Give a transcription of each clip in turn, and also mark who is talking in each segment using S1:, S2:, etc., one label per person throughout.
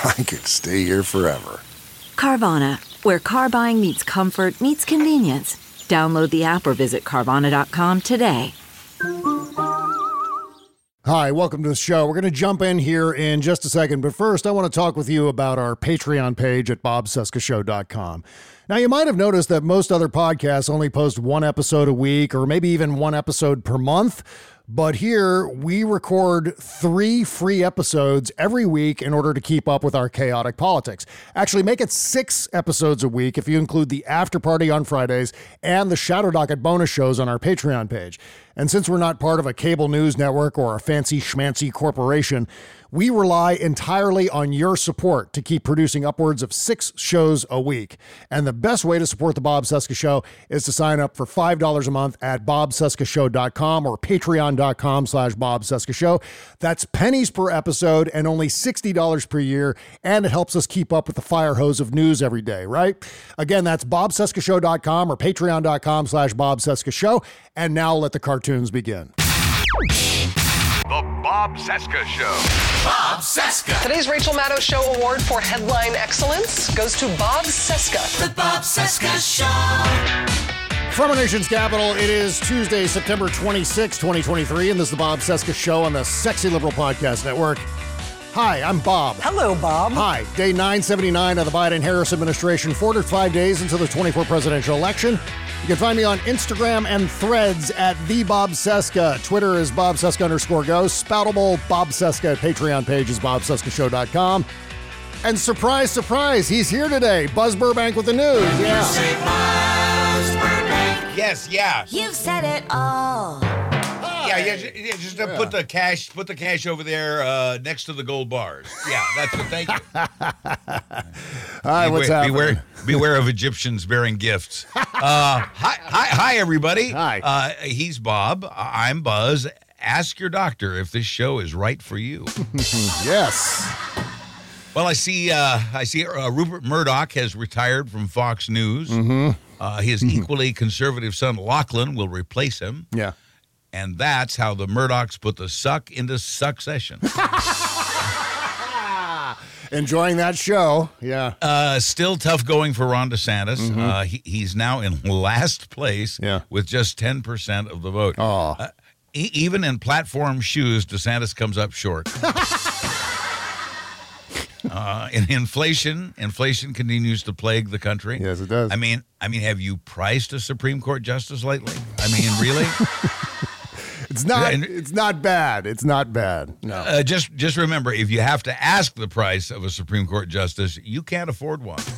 S1: I could stay here forever.
S2: Carvana, where car buying meets comfort, meets convenience. Download the app or visit Carvana.com today.
S3: Hi, welcome to the show. We're going to jump in here in just a second, but first, I want to talk with you about our Patreon page at bobcescashow.com. Now, you might have noticed that most other podcasts only post one episode a week or maybe even one episode per month. But here we record three free episodes every week in order to keep up with our chaotic politics. Actually, make it six episodes a week if you include the after party on Fridays and the Shadow Docket bonus shows on our Patreon page. And since we're not part of a cable news network or a fancy schmancy corporation, we rely entirely on your support to keep producing upwards of six shows a week. And the best way to support the Bob Cesca Show is to sign up for $5 a month at bobcescashow.com or patreon.com slash Bob. That's pennies per episode and only $60 per year. And it helps us keep up with the fire hose of news every day, right? Again, that's bobcescashow.com or patreon.com slash Bob. And now let the cartoons begin.
S4: The Bob Cesca Show.
S5: Bob Cesca.
S6: Today's Rachel Maddow Show Award for Headline Excellence goes to Bob Cesca.
S5: The Bob Cesca Show.
S3: From our nation's capital, it is Tuesday, September 26, 2023, and this is the Bob Cesca Show on the Sexy Liberal Podcast Network. Hi, I'm Bob.
S6: Hello, Bob.
S3: Hi, day 979 of the Biden Harris administration, 405 days until the 24 presidential election. You can find me on Instagram and threads at the Bob Cesca. Twitter is Bob Cesca underscore go. Spoutable Bob Cesca. Patreon page is bobcescashow.com. And surprise, surprise, he's here today. Buzz Burbank with the news. Yeah.
S5: Say Buzz Burbank.
S7: Yes, yeah,
S5: You've said it all.
S7: Yeah, yeah. Just, yeah, just uh, put the cash, put the cash over there uh, next to the gold bars. Yeah, that's what. Thank you.
S3: Hi, what's
S7: beware,
S3: happening?
S7: beware, beware of Egyptians bearing gifts. Uh, hi, hi, hi, everybody.
S3: Hi.
S7: Uh, he's Bob. I'm Buzz. Ask your doctor if this show is right for you.
S3: Yes.
S7: Well, I see. Uh, I see. Uh, Rupert Murdoch has retired from Fox News. Mm-hmm. Uh, his equally conservative son Lachlan will replace him.
S3: Yeah.
S7: And that's how the Murdochs put the suck into succession.
S3: Enjoying that show. Yeah.
S7: uh, still tough going for Ron DeSantis. Uh, he, he's now in last place
S3: Mm-hmm. Yeah.
S7: with just 10% of the vote.
S3: Aw.
S7: Uh, e- even in platform shoes, DeSantis comes up short. uh, in inflation, inflation continues to plague the country.
S3: Yes, it does.
S7: I mean, I mean, have you priced a Supreme Court justice lately? I mean, really?
S3: It's not
S7: and-
S3: it's not bad. It's not bad. No.
S7: Uh, just just remember, if you have to ask the price of a Supreme Court justice, you can't afford one.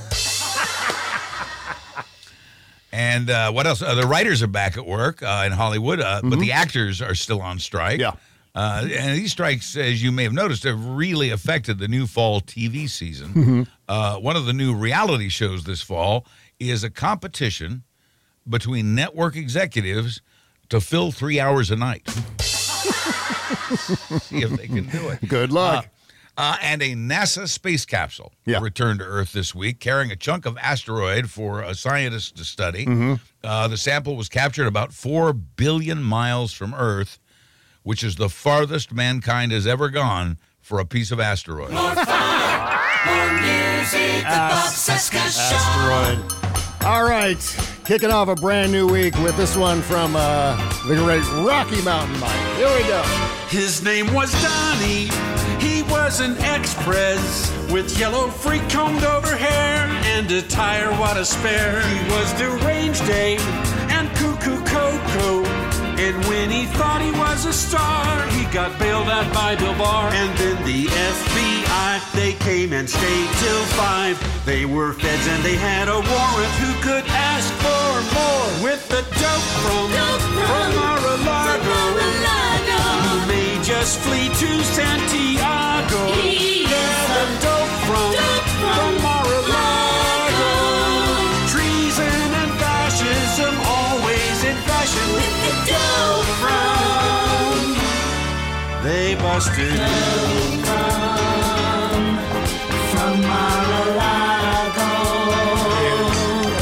S7: and uh, what else? Uh, the writers are back at work uh, in Hollywood, uh, but the actors are still on strike.
S3: Yeah.
S7: Uh, and these strikes, as you may have noticed, have really affected the new fall TV season. Uh, one of the new reality shows this fall is a competition between network executives to fill three hours a night. See if they can do it.
S3: Good luck.
S7: Uh, and a NASA space capsule
S3: Yeah.
S7: returned to Earth this week, carrying a chunk of asteroid for a scientist to study.
S3: Mm-hmm.
S7: Uh, the sample was captured about 4 billion miles from Earth, which is the farthest mankind has ever gone for a piece of asteroid.
S5: More music. The Bob Cesca Show.
S3: Asteroid. All right, kicking off a brand new week with this one from uh, the great Rocky Mountain Mike. Here we go.
S8: His name was Donnie. He was an ex-prez with yellow freak combed over hair and a tire what a spare. He was deranged Dave and cuckoo Coco. And when he thought he was a star, he got bailed out by Bill Barr. And then the FBI, they came and stayed till five. They were feds and they had a warrant. Who could ask for more? With the dope from, from Mar-a-Lago. He may just flee to Santiago. Yeah, the dope from, from Mar-a-Lago. Fashion. With the dope from, they busted.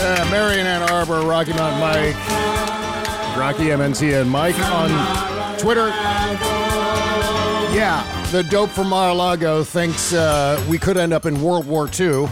S3: Uh, Marion Ann Arbor, Rocky Mountain Mike, Rocky MNC, and Mike on Twitter. Yeah, the dope from Mar-a-Lago thinks uh, we could end up in World War II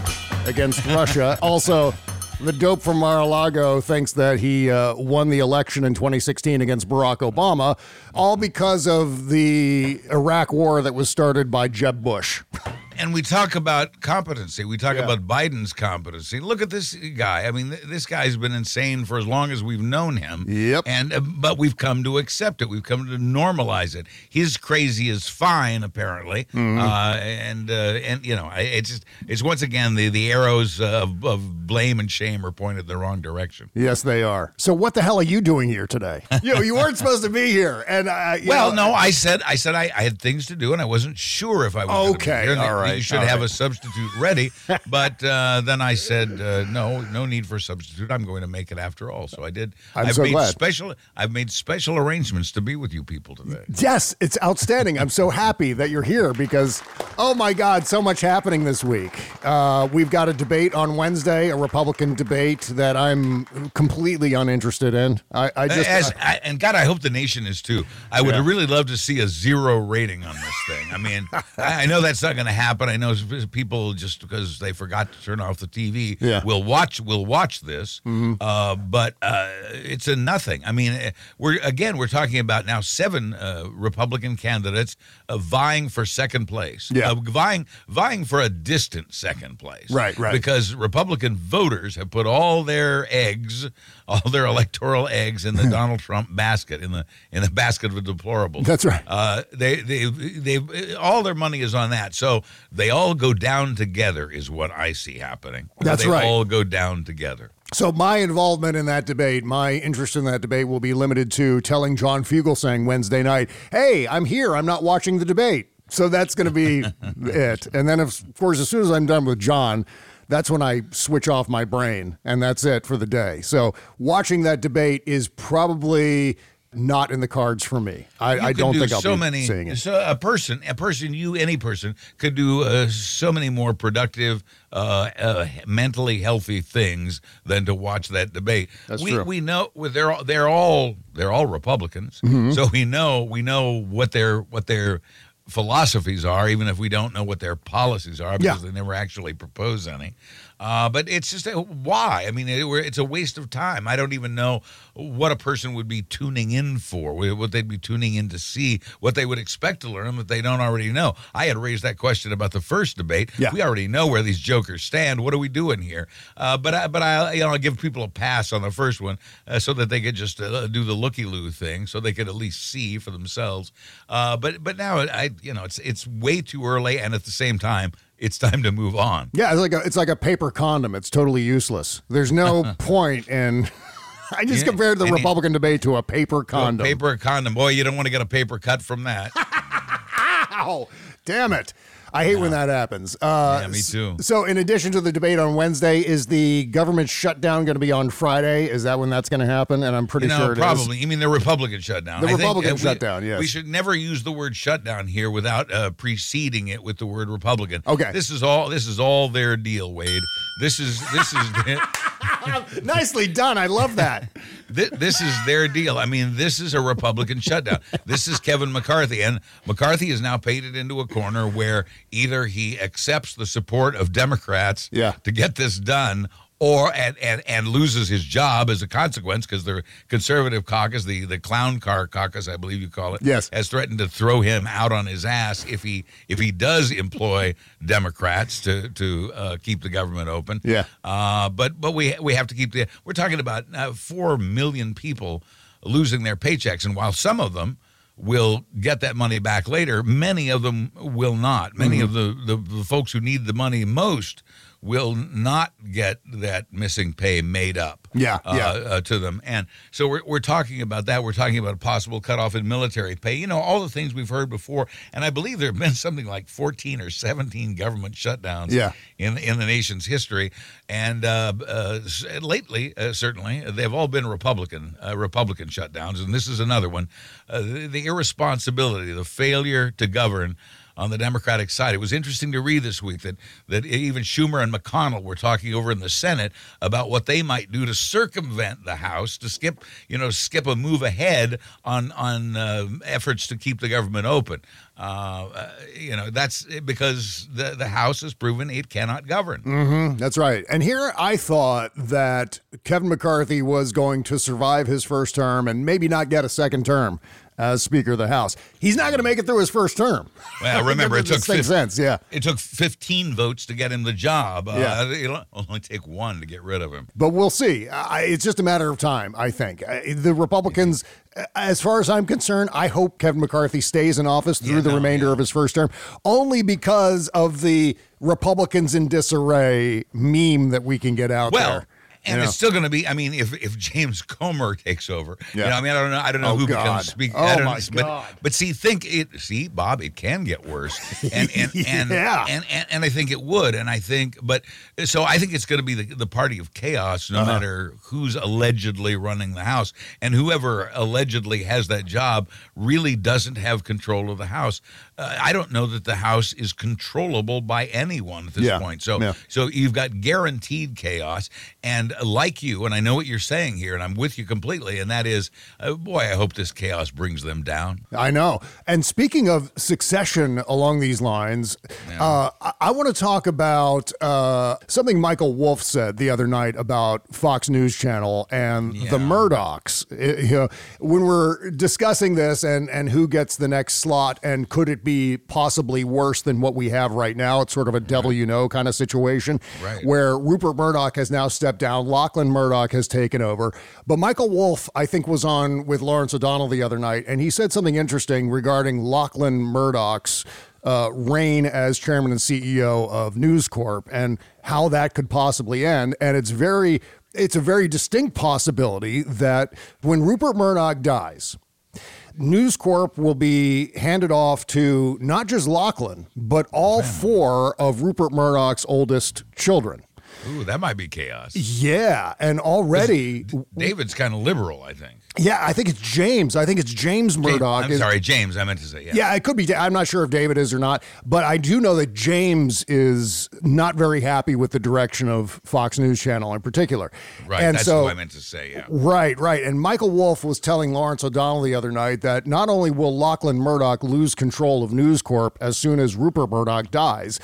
S3: against Russia. Also, the dope from Mar-a-Lago thinks that he uh, won the election in 2016 against Barack Obama, all because of the Iraq war that was started by Jeb Bush.
S7: And we talk about competency. We talk
S3: Yeah.
S7: about Biden's competency. Look at this guy. I mean, th- this guy's been insane for as long as we've known him.
S3: Yep.
S7: And uh, but we've come to accept it. We've come to normalize it. His crazy is fine, apparently.
S3: Mm-hmm.
S7: Uh, and uh, and you know, it's just it's once again the the arrows of, of blame and shame are pointed the wrong direction.
S3: Yes, they are. So, what the hell are you doing here today? you know, you weren't supposed to be here, and uh,
S7: Well,
S3: know,
S7: no, I said I said I, I had things to do, and I wasn't sure if I was.
S3: Okay, all
S7: that
S3: right,
S7: You should have
S3: right.
S7: a substitute ready, but uh, then I said uh, no, no need for a substitute. I'm going to make it after all. So I did.
S3: I'm
S7: have
S3: so
S7: made
S3: glad.
S7: special. I've made special arrangements to be with you people today.
S3: Yes, it's outstanding. I'm so happy that you're here because, oh my God, so much happening this week. Uh, we've got a debate on Wednesday, a Republican debate that I'm completely uninterested in. I, I just.
S7: As, I, and God, I hope the nation is too. I would
S3: Yeah.
S7: really love to see a zero rating on this thing. I mean, I, I know that's not going to happen. I know people just because they forgot to turn off the TV
S3: Yeah. Mm-hmm.
S7: will watch will watch this. Uh, but uh, it's a nothing. I mean, eh, we're again we're talking about now seven uh, Republican candidates uh, vying for second place.
S3: Yeah.
S7: Uh, vying vying for a distant second place.
S3: Right, right.
S7: Because Republican voters have put all their eggs, all their electoral eggs in the Donald Trump basket, in the in the basket of deplorables.
S3: That's right.
S7: Uh, they they they all their money is on that. So they all go down together is what I see happening.
S3: That's
S7: they
S3: right.
S7: all go down together.
S3: So my involvement in that debate, my interest in that debate will be limited to telling John Fugelsang Wednesday night, "Hey, I'm here. I'm not watching the debate." So that's going to be it. And then, of course, as soon as I'm done with John, that's when I switch off my brain, and that's it for the day. So watching that debate is probably not in the cards for me. I, I don't
S7: do
S3: think I'll
S7: so
S3: be
S7: many.
S3: seeing it.
S7: So a person, a person, you, any person could do uh, so many more productive, uh, uh, mentally healthy things than to watch that debate.
S3: That's
S7: we,
S3: true.
S7: We know they're all, they're all they're all Republicans,
S3: Mm-hmm.
S7: so we know we know what their what their philosophies are, even if we don't know what their policies are because
S3: Yeah.
S7: they never actually propose any. Uh, but it's just a, why? I mean, it, it's a waste of time. I don't even know what a person would be tuning in for, what they'd be tuning in to see, what they would expect to learn that they don't already know. I had raised that question about the first debate.
S3: Yeah.
S7: We already know where these jokers stand. What are we doing here? Uh, but I, but I, you know, I give people a pass on the first one uh, so that they could just uh, do the looky loo thing, so they could at least see for themselves. Uh, but but now I, you know, it's it's way too early, and at the same time, it's time to move on.
S3: Yeah, it's like a it's like a paper condom. It's totally useless. There's no point in. I just
S7: Yeah,
S3: compared the
S7: it-
S3: Republican debate to a paper condom.
S7: Paper condom. Boy, you don't want to get a paper cut from that.
S3: Ow! Damn it. I hate when that happens. Uh,
S7: Yeah, me too.
S3: So, in addition to the debate on Wednesday, is the government shutdown going to be on Friday? Is that when that's going to happen? And I'm pretty
S7: you know,
S3: sure it is.
S7: probably. You mean the Republican shutdown?
S3: The
S7: I think,
S3: Republican
S7: we-
S3: shutdown, yes.
S7: We should never use the word shutdown here without uh, preceding it with the word Republican.
S3: Okay.
S7: This is all. This is all their deal, Wade. This is this is
S3: Nicely done. I love that.
S7: this, this is their deal. I mean, this is a Republican shutdown. This is Kevin McCarthy, and McCarthy is now painted into a corner where either he accepts the support of Democrats
S3: Yeah.
S7: to get this done, or and, and and loses his job as a consequence because the conservative caucus, the the clown car caucus, I believe you call it,
S3: Yes.
S7: has threatened to throw him out on his ass if he if he does employ Democrats to to uh, keep the government open.
S3: Yeah.
S7: Uh, but but we we have to keep the. We're talking about uh, four million people losing their paychecks, and while some of them will get that money back later, many of them will not. Many mm-hmm. of the, the the folks who need the money most will not get that missing pay made up
S3: Yeah,
S7: uh,
S3: yeah.
S7: uh, to them. And so we're, we're talking about that. We're talking about a possible cutoff in military pay. You know, all the things we've heard before. And I believe there have been something like 14 or 17 government shutdowns
S3: Yeah.
S7: in, in the nation's history. And uh, uh, lately, uh, certainly, they've all been Republican uh, Republican shutdowns. And this is another one. Uh, the, the irresponsibility, the failure to govern on the Democratic side. It was interesting to read this week that that even Schumer and McConnell were talking over in the Senate about what they might do to circumvent the House, to skip, you know, skip a move ahead on on uh, efforts to keep the government open. Uh, uh, you know, that's because the the House has proven it cannot govern.
S3: Mm-hmm. That's right. And here I thought that Kevin McCarthy was going to survive his first term and maybe not get a second term as Speaker of the House. He's not going to make it through his first term.
S7: Well, remember, it took
S3: makes. Yeah.
S7: It took 15 votes to get him the job. Uh,
S3: Yeah.
S7: It'll only take one to get rid of him.
S3: But we'll see. It's just a matter of time, I think. Uh, The Republicans, uh, as far as I'm concerned, I hope Kevin McCarthy stays in office through
S7: Yeah,
S3: the
S7: no,
S3: remainder
S7: yeah.
S3: of his first term, only because of the Republicans in disarray meme that we can get out
S7: Well,
S3: there.
S7: And it's still going to be. I mean, if if James Comer takes over,
S3: Yeah.
S7: you know, I mean, I don't know. I don't know
S3: Oh,
S7: who
S3: God.
S7: becomes speaker.
S3: Oh, my
S7: but,
S3: God.
S7: But see, think it. See, Bob, it can get worse, and and and,
S3: Yeah.
S7: and, and and I think it would, and I think, but so I think it's going to be the the party of chaos, no
S3: Uh-huh.
S7: matter who's allegedly running the house, and whoever allegedly has that job really doesn't have control of the house. Uh, I don't know that the house is controllable by anyone at this
S3: Yeah.
S7: point. So
S3: Yeah.
S7: so you've got guaranteed chaos. And like you, and I know what you're saying here, and I'm with you completely, and that is, uh, boy, I hope this chaos brings them down.
S3: I know. And speaking of succession along these lines, uh, I, I want to talk about uh, something Michael Wolff said the other night about Fox News Channel and the Murdochs. Uh, you know, when we're discussing this and, and who gets the next slot and could it be possibly worse than what we have right now, it's sort of a devil you know kind of situation
S7: Right.
S3: where Rupert Murdoch has now stepped down, Lachlan Murdoch has taken over. But Michael Wolff, I think, was on with Lawrence O'Donnell the other night, and he said something interesting regarding Lachlan Murdoch's uh, reign as chairman and CEO of News Corp and how that could possibly end. And it's very, it's a very distinct possibility that when Rupert Murdoch dies, News Corp will be handed off to not just Lachlan, but all four of Rupert Murdoch's oldest children.
S7: Ooh, that might be chaos.
S3: Yeah, and already,
S7: David's kind of liberal, I think.
S3: Yeah, I think it's James. I think it's James Murdoch.
S7: I'm
S3: is-
S7: sorry, James. I meant to say, yeah.
S3: Yeah, it could be. I'm not sure if David is or not, but I do know that James is not very happy with the direction of Fox News Channel in particular.
S7: Right.
S3: And
S7: that's
S3: so,
S7: what I meant to say, yeah.
S3: Right, right. And Michael Wolff was telling Lawrence O'Donnell the other night that not only will Lachlan Murdoch lose control of News Corp as soon as Rupert Murdoch dies,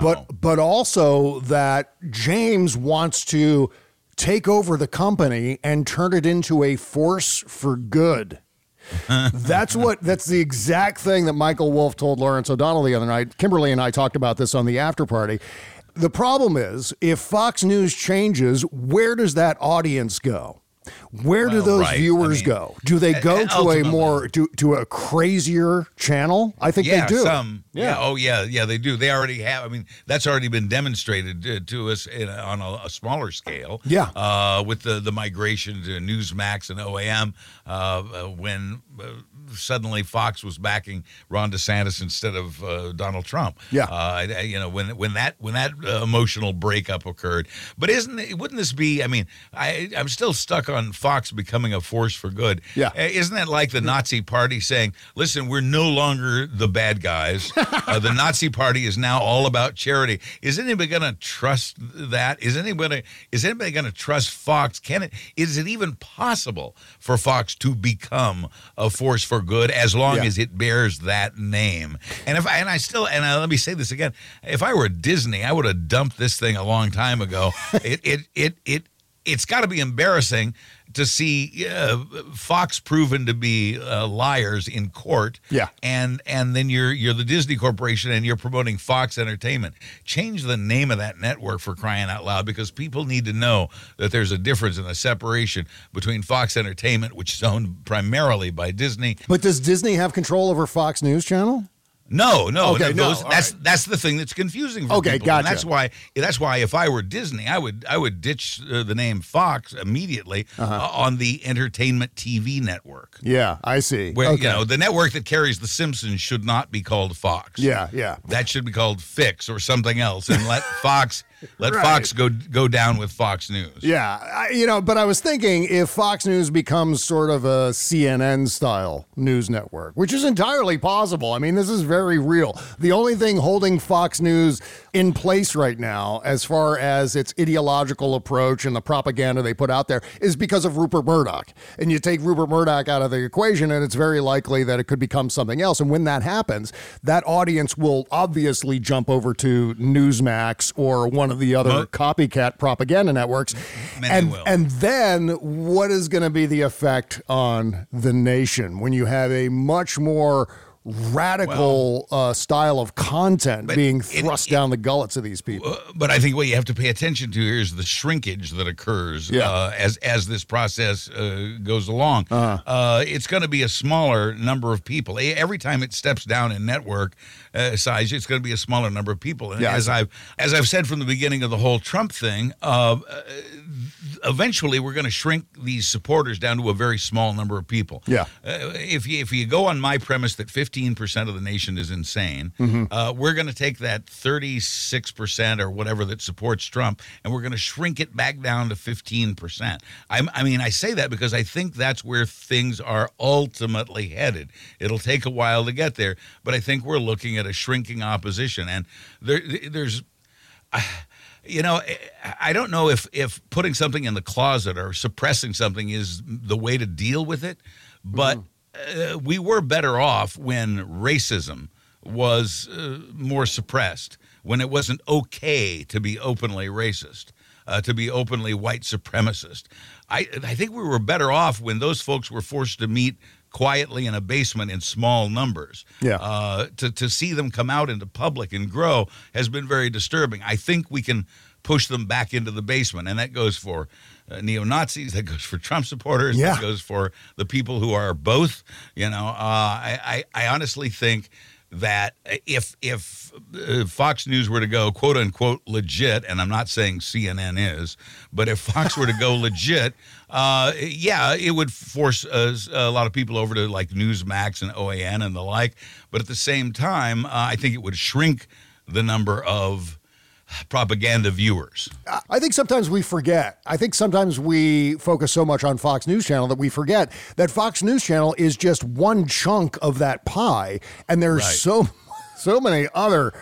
S3: but but also that James wants to take over the company and turn it into a force for good. that's what that's the exact thing that Michael Wolff told Lawrence O'Donnell the other night. Kimberly and I talked about this on the after party. The problem is if Fox News changes, where does that audience go? Where do
S7: Well,
S3: those
S7: right. I
S3: viewers
S7: mean,
S3: go? Do they go to a more to, to a crazier channel? I think
S7: yeah,
S3: they do.
S7: some. Yeah.
S3: Yeah.
S7: Oh, yeah. Yeah, they do. They already have. I mean, that's already been demonstrated to, to us in on a, a smaller scale.
S3: Yeah.
S7: Uh, with the the migration to Newsmax and OAN, uh, uh, when uh, suddenly Fox was backing Ron DeSantis instead of uh, Donald Trump.
S3: Yeah.
S7: Uh, you know, when when that when that uh, emotional breakup occurred. But isn't it, wouldn't this be? I mean, I I'm still stuck on Fox becoming a force for good.
S3: Yeah.
S7: Uh, Isn't that like the Nazi Party saying, "Listen, we're no longer the bad guys. uh, the Nazi Party is now all about charity." Is anybody going to trust that? Is anybody is anybody going to trust Fox? Can it? Is it even possible for Fox to become a force for good as long
S3: Yeah.
S7: as it bears that name? And if I, and I still and uh, let me say this again: if I were Disney, I would have dumped this thing a long time ago. it it it it it's got to be embarrassing to see uh, Fox proven to be uh, liars in court.
S3: Yeah.
S7: and and then you're you're the Disney Corporation and you're promoting Fox Entertainment. Change the name of that network for crying out loud because people need to know that there's a difference in the separation between Fox Entertainment, which is owned primarily by Disney.
S3: But does Disney have control over Fox News Channel?
S7: No, no,
S3: Okay,
S7: no, those- that's
S3: right.
S7: that's the thing that's confusing for
S3: Okay,
S7: people.
S3: gotcha.
S7: And that's why that's why if I were Disney, I would I would ditch uh, the name Fox immediately
S3: Uh-huh.
S7: uh, on the entertainment TV network.
S3: Yeah, I see.
S7: Where
S3: okay.
S7: you know the network that carries The Simpsons should not be called Fox.
S3: yeah, yeah.
S7: that should be called Fix or something else, and let Fox let
S3: Right.
S7: Fox go go down with Fox News.
S3: Yeah, I, you know, but I was thinking if Fox News becomes sort of a CNN style news network, which is entirely possible. I mean, this is very real. The only thing holding Fox News in place right now, as far as its ideological approach and the propaganda they put out there, is because of Rupert Murdoch. And you take Rupert Murdoch out of the equation, and it's very likely that it could become something else. And when that happens, that audience will obviously jump over to Newsmax or one of the other
S7: Mo-
S3: copycat propaganda networks.
S7: Many
S3: and
S7: will.
S3: and then what is going to be the effect on the nation when you have a much more radical uh, style of content being thrust
S7: it-
S3: down the gullets of these people?
S7: But I think what you have to pay attention to here is the shrinkage that occurs
S3: Yeah.
S7: uh, as as this process uh, goes along.
S3: Uh-huh.
S7: Uh, it's going to be a smaller number of people every time it steps down in network uh, size. It's going to be a smaller number of people. And
S3: Yeah,
S7: as. I've as I've said from the beginning of the whole Trump thing, uh, uh, eventually we're going to shrink these supporters down to a very small number of people.
S3: Yeah.
S7: Uh, if you if you go on my premise that 15% of the nation is insane,
S3: Mm-hmm.
S7: uh, we're going to take that 36% or whatever that supports Trump and we're going to shrink it back down to 15%. I'm, I mean, I say that because I think that's where things are ultimately headed. It'll take a while to get there, but I think we're looking at a shrinking opposition and there there's you know, I don't know if if putting something in the closet or suppressing something is the way to deal with it, but uh, we were better off when racism was uh, more suppressed, when it wasn't okay to be openly racist, uh, to be openly white supremacist. I I think we were better off when those folks were forced to meet quietly in a basement in small numbers.
S3: Yeah.
S7: Uh, to to see them come out into public and grow has been very disturbing. I think we can push them back into the basement, and that goes for uh, neo Nazis, that goes for Trump supporters,
S3: Yeah.
S7: that goes for the people who are both. You know, uh, I, I I honestly think that if if uh, Fox News were to go quote unquote legit, and I'm not saying CNN is, but if Fox were to go legit, uh, yeah, it would force uh, a lot of people over to like Newsmax and OAN and the like. But at the same time, uh, I think it would shrink the number of propaganda viewers.
S3: I think sometimes we forget. I think sometimes we focus so much on Fox News Channel that we forget that Fox News Channel is just one chunk of that pie, and there's
S7: Right.
S3: so so many other.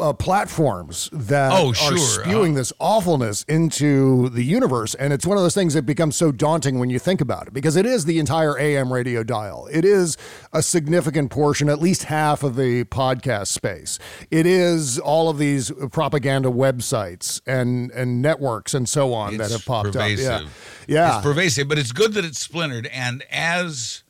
S3: Uh, platforms that
S7: Oh,
S3: are spewing
S7: Uh,
S3: this awfulness into the universe. And it's one of those things that becomes so daunting when you think about it because it is the entire AM radio dial. It is a significant portion, at least half of the podcast space. It is all of these propaganda websites and, and networks and so on that have popped
S7: pervasive.
S3: up. Yeah. Yeah.
S7: It's pervasive, but it's good that it's splintered. And as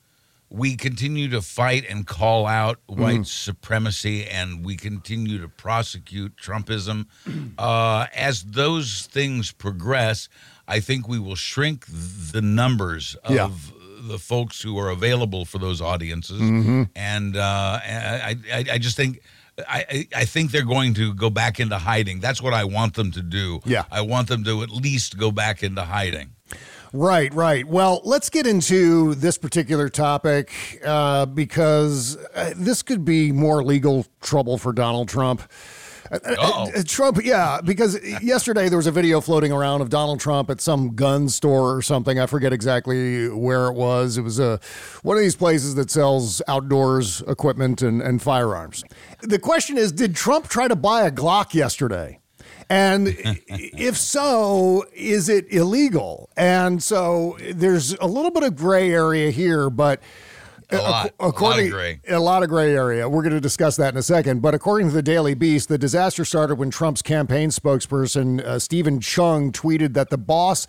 S7: we continue to fight and call out white supremacy and we continue to prosecute Trumpism, uh, as those things progress, I think we will shrink the numbers of.
S3: Yeah.
S7: The folks who are available for those audiences,
S3: Mm-hmm.
S7: and uh, I, I, I just think I I think they're going to go back into hiding. That's what I want them to do.
S3: Yeah.
S7: I want them to at least go back into hiding.
S3: Right, right. Well, let's get into this particular topic uh, because uh, this could be more legal trouble for Donald Trump.
S7: Uh-oh.
S3: Uh, Trump, yeah, because yesterday there was a video floating around of Donald Trump at some gun store or something. I forget exactly where it was. It was a one of these places that sells outdoors equipment and, and firearms. The question is, did Trump try to buy a Glock yesterday? And if so, is it illegal? And so there's a little bit of gray area here, but
S7: A lot. A lot of gray.
S3: a lot of gray area. We're going to discuss that in a second. But according to the Daily Beast, the disaster started when Trump's campaign spokesperson uh, Steven Cheung tweeted that the boss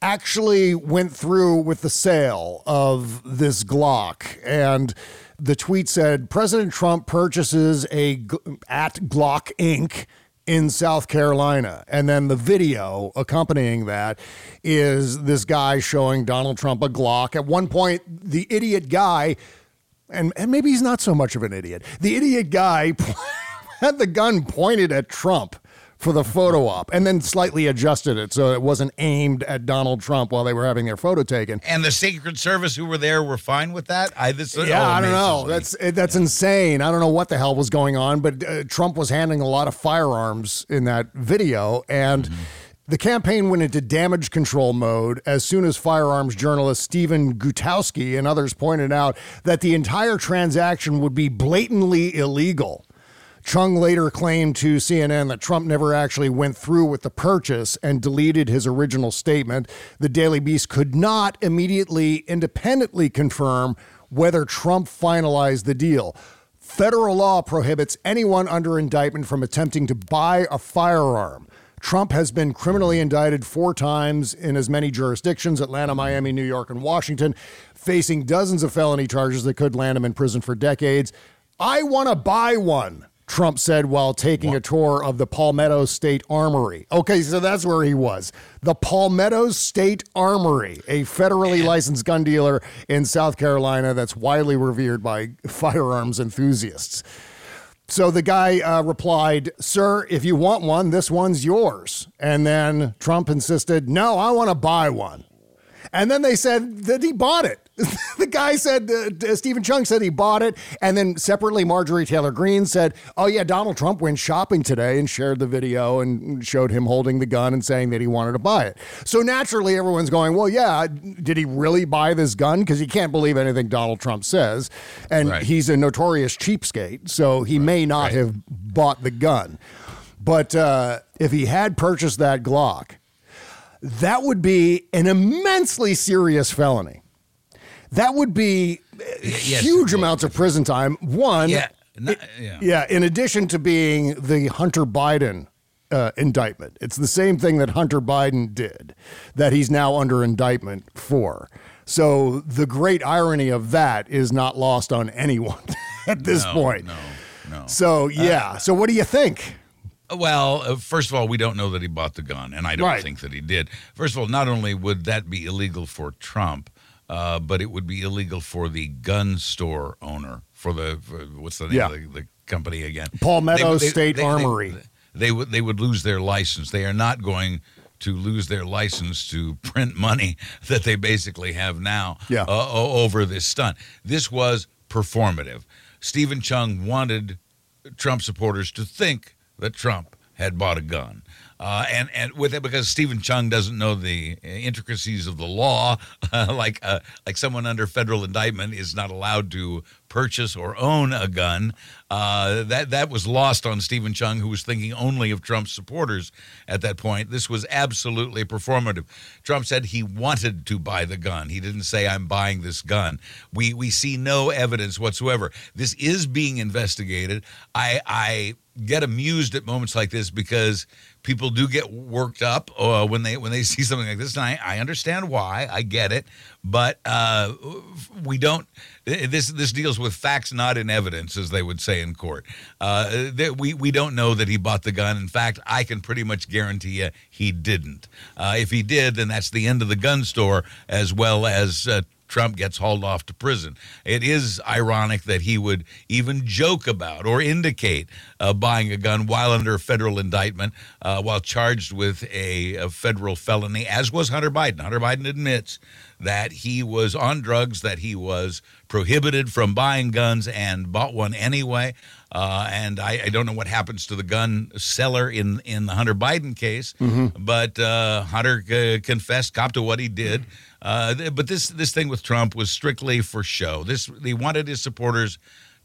S3: actually went through with the sale of this Glock and. The tweet said President Trump purchases a at Glock Inc in South Carolina. And then the video accompanying that is this guy showing Donald Trump a Glock. At one point, the idiot guy, and, and maybe he's not so much of an idiot, the idiot guy had the gun pointed at Trump for the photo op and then slightly adjusted it so it wasn't aimed at Donald Trump while they were having their photo taken.
S7: And the Secret Service who were there were fine with that. I this
S3: Yeah, I don't know.
S7: me.
S3: That's that's insane. I don't know what the hell was going on, but uh, Trump was handling a lot of firearms in that video, and the campaign went into damage control mode as soon as firearms journalist Stephen Gutowski and others pointed out that the entire transaction would be blatantly illegal. Cheung later claimed to CNN that Trump never actually went through with the purchase and deleted his original statement. The Daily Beast could not immediately independently confirm whether Trump finalized the deal. Federal law prohibits anyone under indictment from attempting to buy a firearm. Trump has been criminally indicted four times in as many jurisdictions Atlanta, Miami, New York, and Washington, facing dozens of felony charges that could land him in prison for decades. I want to buy one, Trump said while taking a tour of the Palmetto State Armory. Okay, so that's where he was. The Palmetto State Armory, a federally licensed gun dealer in South Carolina that's widely revered by firearms enthusiasts. So the guy uh, replied, Sir, if you want one, this one's yours. And then Trump insisted, No, I want to buy one. And then they said that he bought it. the guy said, uh, Steven Cheung said he bought it. And then separately, Marjorie Taylor Greene said, Oh, yeah, Donald Trump went shopping today and shared the video and showed him holding the gun and saying that he wanted to buy it. So naturally, everyone's going, Well, yeah, did he really buy this gun? Because you can't believe anything Donald Trump says. And
S7: Right.
S3: he's a notorious cheapskate. So he may not
S7: right.
S3: have bought the gun. But uh, if he had purchased that Glock, that would be an immensely serious felony. That would be uh,
S7: yes,
S3: huge amounts of prison time. One,
S7: Yeah. No- yeah.
S3: yeah, in addition to being the Hunter Biden uh, indictment, it's the same thing that Hunter Biden did that he's now under indictment for. So the great irony of that is not lost on anyone at this
S7: No,
S3: point.
S7: No, no.
S3: So yeah. so what do you think?
S7: Well, uh, first of all, we don't know that he bought the gun, and I don't
S3: Right.
S7: think that he did. First of all, not only would that be illegal for Trump, uh, but it would be illegal for the gun store owner. For the for, what's the name
S3: Yeah.
S7: of the, the company again?
S3: Palmetto
S7: They- they-
S3: State
S7: they-
S3: Armory.
S7: They, would they would lose their license. They are not going to lose their license to print money that they basically have now
S3: Yeah.
S7: uh, over this stunt. This was performative. Steven Cheung wanted Trump supporters to think that Trump had bought a gun. Uh, and and with it because Steven Cheung doesn't know the intricacies of the law, like uh, like someone under federal indictment is not allowed to purchase or own a gun. Uh, that that was lost on Steven Cheung, who was thinking only of Trump's supporters at that point. This was absolutely performative. Trump said he wanted to buy the gun. He didn't say I'm buying this gun. We we see no evidence whatsoever. This is being investigated. I I get amused at moments like this because people do get worked up uh, when they when they see something like this. And I, I understand why. I get it, but uh, we don't. This this deals with facts, not in evidence, as they would say in court. Uh, we we don't know that he bought the gun. In fact, I can pretty much guarantee you he didn't. Uh, if he did, then that's the end of the gun store, as well as. Trump gets hauled off to prison. It is ironic that he would even joke about or indicate uh, buying a gun while under a federal indictment, uh, while charged with a, a federal felony, as was Hunter Biden. Hunter Biden admits that he was on drugs, that he was prohibited from buying guns and bought one anyway. Uh, and I, I don't know what happens to the gun seller in in the Hunter Biden case, but uh, Hunter uh, confessed, copped to what he did. Uh, but this this thing with Trump was strictly for show. This he wanted his supporters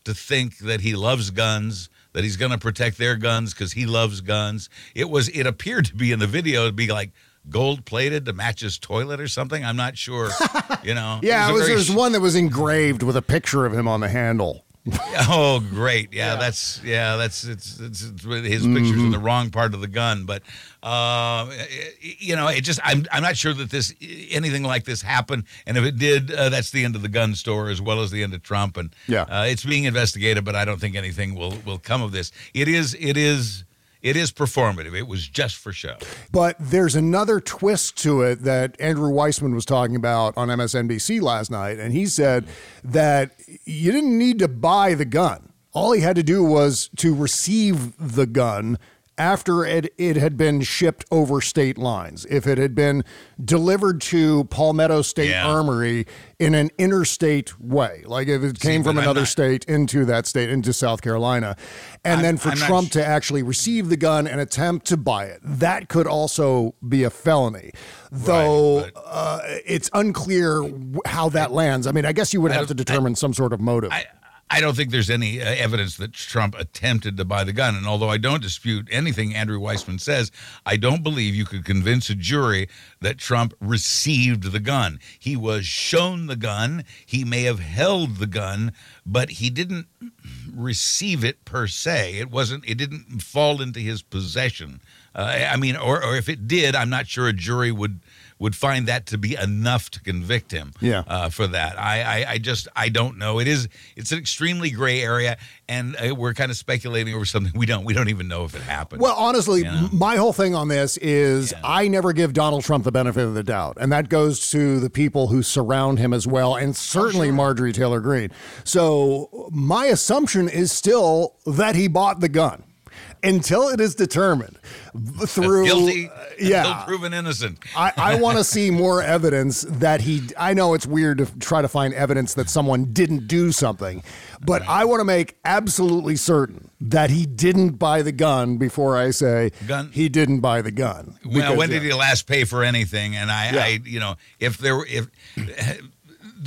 S7: to think that he loves guns, that he's going to protect their guns because he loves guns. It was it appeared to be in the video to be like gold plated to match his toilet or something. I'm not sure. You know.
S3: Yeah, it was,
S7: very
S3: there was one that was engraved with a picture of him on the handle.
S7: Oh, great! Yeah, that's yeah, that's it's, it's, it's with his
S3: Mm-hmm.
S7: pictures in the wrong part of the gun, but uh, you know, it just I'm I'm not sure that this anything like this happened, and if it did, uh, that's the end of the gun store as well as the end of Trump, and
S3: Yeah.
S7: uh, it's being investigated, but I don't think anything will will come of this. It is it is it is performative. It was just for show.
S3: But there's another twist to it that Andrew Weissmann was talking about on MSNBC last night. And he said that you didn't need to buy the gun. All he had to do was to receive the gun after it, it had been shipped over state lines. If it had been delivered to Palmetto State
S7: Yeah.
S3: Armory in an interstate way, like if it came from another
S7: not-
S3: state into that state, into South Carolina, and
S7: I'm-
S3: then for
S7: I'm
S3: Trump
S7: sh-
S3: to actually receive the gun and attempt to buy it. That could also be a felony, though
S7: Right, but-
S3: uh, it's unclear how that lands. I mean, I guess you would have to determine some sort of motive.
S7: I, I don't think there's any uh, evidence that Trump attempted to buy the gun. And although I don't dispute anything Andrew Weissmann says, I don't believe you could convince a jury that Trump received the gun. He was shown the gun. He may have held the gun, but he didn't receive it per se. It wasn't. It didn't fall into his possession. Uh, I mean, or, or if it did, I'm not sure a jury would would find that to be enough to convict him
S3: Yeah.
S7: uh, for that. I, I, I just, I don't know. It is, it's an extremely gray area, and uh, we're kind of speculating over something we don't, we don't even know if it happened.
S3: Well, honestly,
S7: You know?
S3: my whole thing on this is I never give Donald Trump the benefit of the doubt. And that goes to the people who surround him as well, and certainly Marjorie Taylor Greene. So my assumption is still that he bought the gun until it is determined through.
S7: guilty, uh,
S3: yeah.
S7: until proven innocent.
S3: I, I want to see more evidence that he. I know it's weird to try to find evidence that someone didn't do something, but I want to make absolutely certain that he didn't buy the gun before I say
S7: Gun-
S3: he didn't buy the gun.
S7: Well,
S3: Because,
S7: when
S3: yeah.
S7: did he last pay for anything? And I,
S3: Yeah.
S7: I, you know, if there, were- if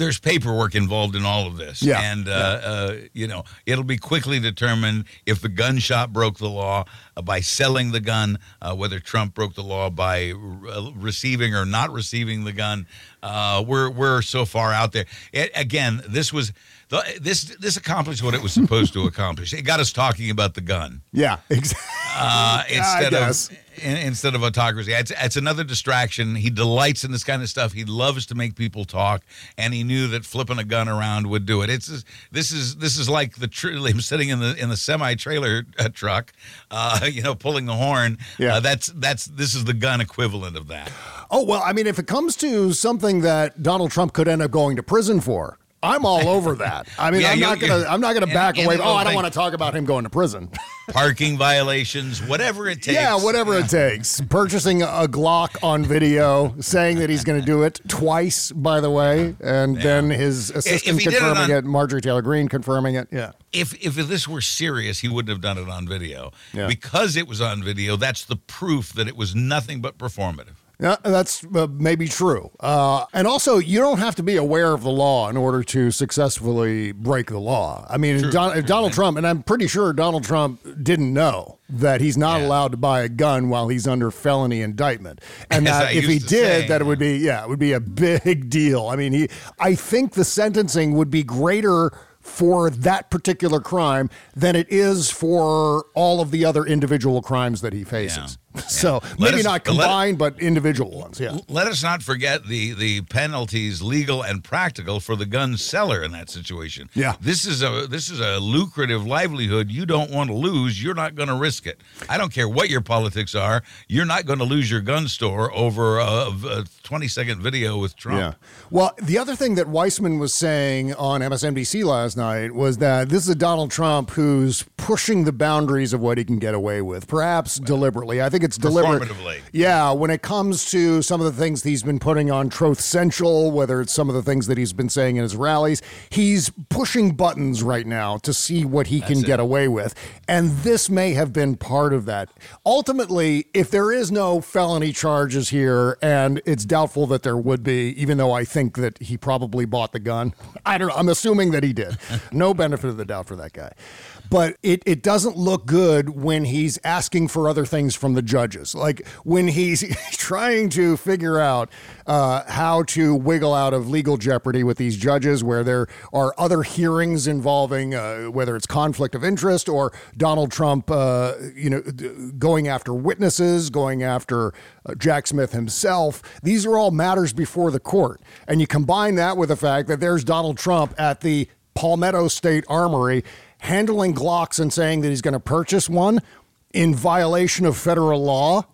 S7: there's paperwork involved in all of this,
S3: Yeah.
S7: and uh, uh, you know, it'll be quickly determined if the gun shop broke the law uh, by selling the gun, uh, whether Trump broke the law by uh, receiving or not receiving the gun. Uh, we're we're so far out there. It, again, this was. The- This this accomplished what it was supposed to accomplish. It got us talking about the gun
S3: Yeah, exactly.
S7: uh, instead of in, instead of autocracy. It's, it's another distraction. He delights in this kind of stuff. He loves to make people talk, and he knew that flipping a gun around would do it. It's this is this is like the tr- him sitting in the in the semi trailer uh, truck, uh, you know, pulling the horn.
S3: Yeah.
S7: Uh, that's that's this is the gun equivalent of that.
S3: Oh well, I mean, if it comes to something that Donald Trump could end up going to prison for. I'm all over that. I mean,
S7: Yeah,
S3: I'm not gonna. I'm not gonna back
S7: and
S3: away. Oh, I don't want to talk about him going to prison.
S7: Parking violations, whatever it takes.
S3: Yeah, whatever it takes. Purchasing a Glock on video, saying that he's going to do it twice, by the way, and then his assistant
S7: did it
S3: confirming
S7: on-
S3: it, Marjorie Taylor Greene confirming it. Yeah.
S7: if if this were serious, he wouldn't have done it on video.
S3: Yeah.
S7: Because it was on video, that's the proof that it was nothing but performative.
S3: Yeah, that's uh, maybe true. Uh, and also, you don't have to be aware of the law in order to successfully break the law. I mean, Don, Donald Trump, and I'm pretty sure Donald Trump didn't know that he's not
S7: Yeah.
S3: allowed to buy a gun while he's under felony indictment, and
S7: As
S3: that
S7: I
S3: if he did,
S7: say.
S3: that it would be yeah, it would be a big deal. I mean, he, I think the sentencing would be greater for that particular crime than it is for all of the other individual crimes that he faces. So maybe
S7: us-
S3: not combined, but individual ones. Yeah.
S7: Let us not forget the the penalties, legal and practical, for the gun seller in that situation.
S3: Yeah.
S7: this is a this is a lucrative livelihood you don't want to lose. You're not going to risk it. I don't care what your politics are. You're not going to lose your gun store over a, a 20 second video with Trump.
S3: Yeah. Well, the other thing that Weissmann was saying on MSNBC last night was that this is a Donald Trump who's pushing the boundaries of what he can get away with, perhaps deliberately. I think think it's deliberate. Yeah, when it comes to some of the things he's been putting on Troth Central, whether it's some of the things that he's been saying in his rallies, he's pushing buttons right now to see what he can get away with. And this may have been part of that. Ultimately, if there is no felony charges here, and it's doubtful that there would be, even though I think that he probably bought the gun, I don't know. I'm assuming that he did. No benefit of the doubt for that guy but it, it doesn't look good when he's asking for other things from the judges. Like when he's trying to figure out uh, how to wiggle out of legal jeopardy with these judges, where there are other hearings involving uh, whether it's conflict of interest or Donald Trump, uh, you know, going after witnesses, going after uh, Jack Smith himself. These are all matters before the court, and you combine that with the fact that there's Donald Trump at the Palmetto State Armory handling Glocks and saying that he's going to purchase one in violation of federal law.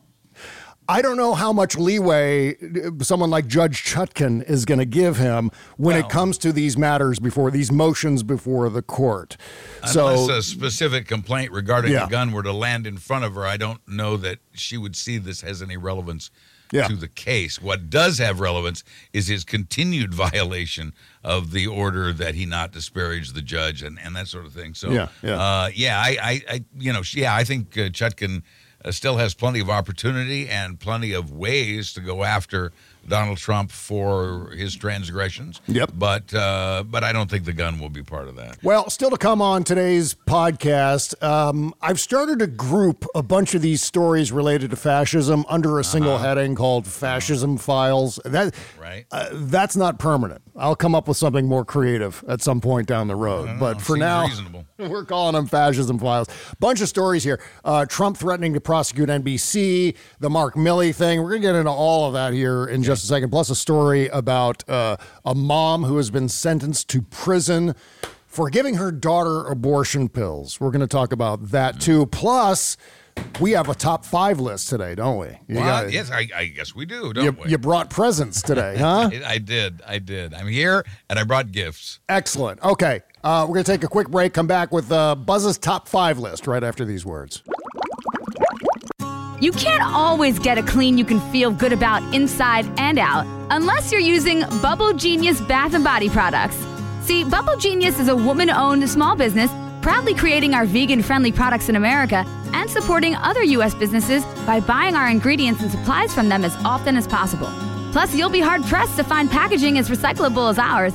S3: I don't know how much leeway uh, someone like Judge Chutkan is going to give him when it comes to these matters before these motions before the court.
S7: Unless
S3: So
S7: a specific complaint regarding
S3: Yeah.
S7: a gun were to land in front of her, I don't know that she would see this has any relevance
S3: Yeah.
S7: to the case. What does have relevance is his continued violation of the order that he not disparage the judge and, and that sort of thing. So,
S3: Yeah, yeah.
S7: Uh, yeah, I, I, I, you know, yeah, I think uh, Chutkan uh, still has plenty of opportunity and plenty of ways to go after Donald Trump for his transgressions.
S3: Yep.
S7: But, uh, but I don't think the gun will be part of that.
S3: Well, still to come on today's podcast, um, I've started to group a bunch of these stories related to fascism under a single heading called "Fascism Files." That
S7: Right.
S3: uh, that's not permanent. I'll come up with something more creative at some point down the road. But for
S7: seems
S3: now,
S7: reasonable.
S3: we're calling them fascism files. Bunch of stories here. Uh, Trump threatening to prosecute NBC, the Mark Milley thing. We're gonna get into all of that here in just a second. Plus a story about uh, a mom who has been sentenced to prison for giving her daughter abortion pills. We're gonna talk about that too. Plus. We have a top five list today, don't we? You
S7: Well,
S3: got-
S7: yes, I, I guess we do, don't
S3: you,
S7: we?
S3: you brought presents today, huh?
S7: I, I did. I did. I'm here, and I brought gifts.
S3: Excellent. Okay, uh, we're going to take a quick break, come back with uh, Buzz's top five list right after these words.
S9: You can't always get a clean you can feel good about inside and out unless you're using Bubble Genius Bath and Body products. See, Bubble Genius is a woman owned small business proudly creating our vegan friendly products in America and supporting other U.S. businesses by buying our ingredients and supplies from them as often as possible. Plus, you'll be hard pressed to find packaging as recyclable as ours.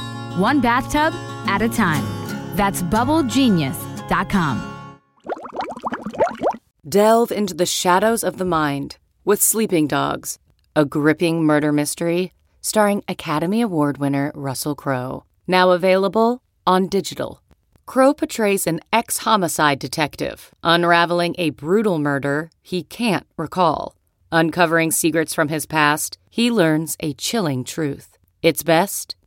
S9: one bathtub at a time. That's bubblegenius.com.
S10: Delve into the shadows of the mind with Sleeping Dogs, a gripping murder mystery starring Academy Award winner Russell Crowe. Now available on digital. Crowe portrays an ex homicide detective unraveling a brutal murder he can't recall. Uncovering secrets from his past, he learns a chilling truth. It's best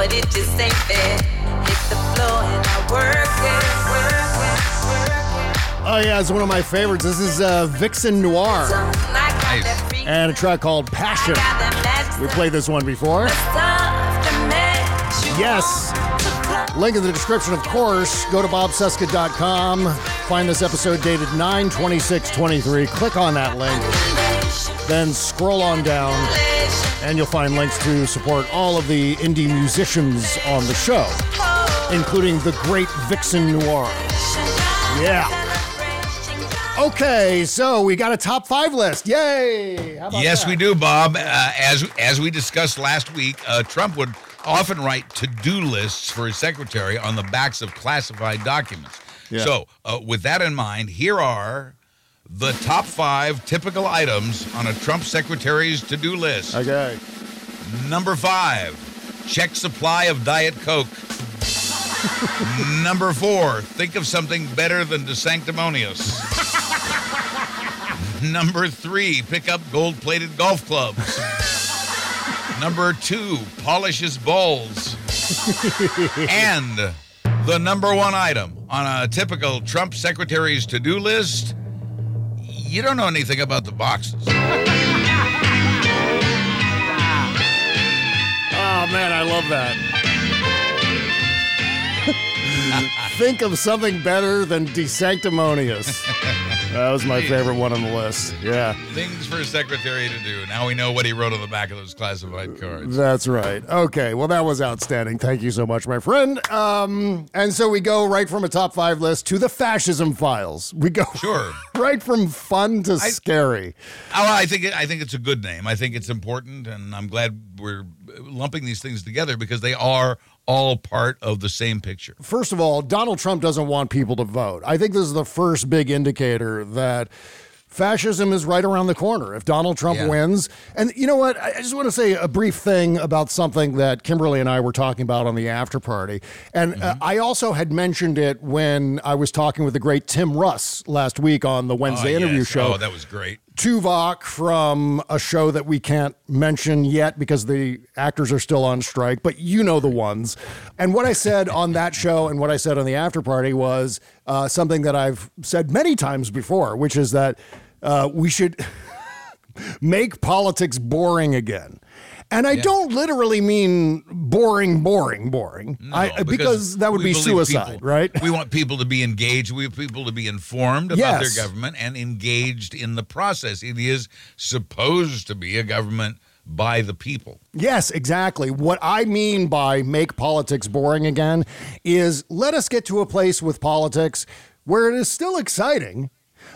S5: But it just ain't fair. Hit the floor and I work it, work it, work
S3: Oh, yeah, it's one of my favorites. This is uh, Vixen Noir
S5: it. I got that freak
S3: and a track called Passion. We played this one before.
S5: stuff to match you
S3: Yes. Link in the description, of course. Go to bobcesca.com. Find this episode dated 9 26 23. Click on that link. Then scroll on down, and you'll find links to support all of the indie musicians on the show, including the great Vixen Noir. Yeah. Okay, so we got a top five list. Yay! How about
S7: Yes,
S3: that?
S7: we do, Bob. Uh, as as we discussed last week, uh, Trump would often write to-do lists for his secretary on the backs of classified documents.
S3: Yeah.
S7: So, uh, with that in mind, here are the top five typical items on a Trump secretary's to-do list.
S3: Okay.
S7: Number five, check supply of Diet Coke. Number four, think of something better than De Sanctimonious. Number three, pick up gold plated golf clubs. Number two, polish his balls. and the number one item on a typical Trump secretary's to do list you don't know anything about the boxes.
S3: Oh man, I love that. Think of something better than desanctimonious. That was my favorite one on the list. Yeah,
S7: Things for a secretary to do. Now we know what he wrote on the back of those classified cards.
S3: that's right. Okay, well, that was outstanding. Thank you so much, my friend. Um, and so we go right from a top five list to the fascism files. We go
S7: Sure.
S3: right from fun to scary.
S7: Oh, I think it, I think it's a good name. I think it's important, and I'm glad we're lumping these things together because they are all part of the same picture.
S3: First of all, Donald Trump doesn't want people to vote. I think this is the first big indicator that fascism is right around the corner. If Donald Trump
S7: Yeah.
S3: wins, and you know what? I just want to say a brief thing about something that Kimberly and I were talking about on the after party. And uh, I also had mentioned it when I was talking with the great Tim Russ last week on the Wednesday
S7: Oh,
S3: interview
S7: yes.
S3: show.
S7: Oh, that was great.
S3: Tuvok from a show that we can't mention yet because the actors are still on strike, but you know the ones. And what I said on that show and what I said on the after party was uh, something that I've said many times before, which is that uh, we should make politics boring again. And I don't literally mean boring, boring, boring. I,
S7: No,
S3: because, that would be suicide,
S7: people-
S3: right?
S7: We want people to be engaged. We want people to be informed about
S3: Yes.
S7: their government and engaged in the process. It is supposed to be a government by the people.
S3: Yes, exactly. What I mean by make politics boring again is let us get to a place with politics where it is still exciting,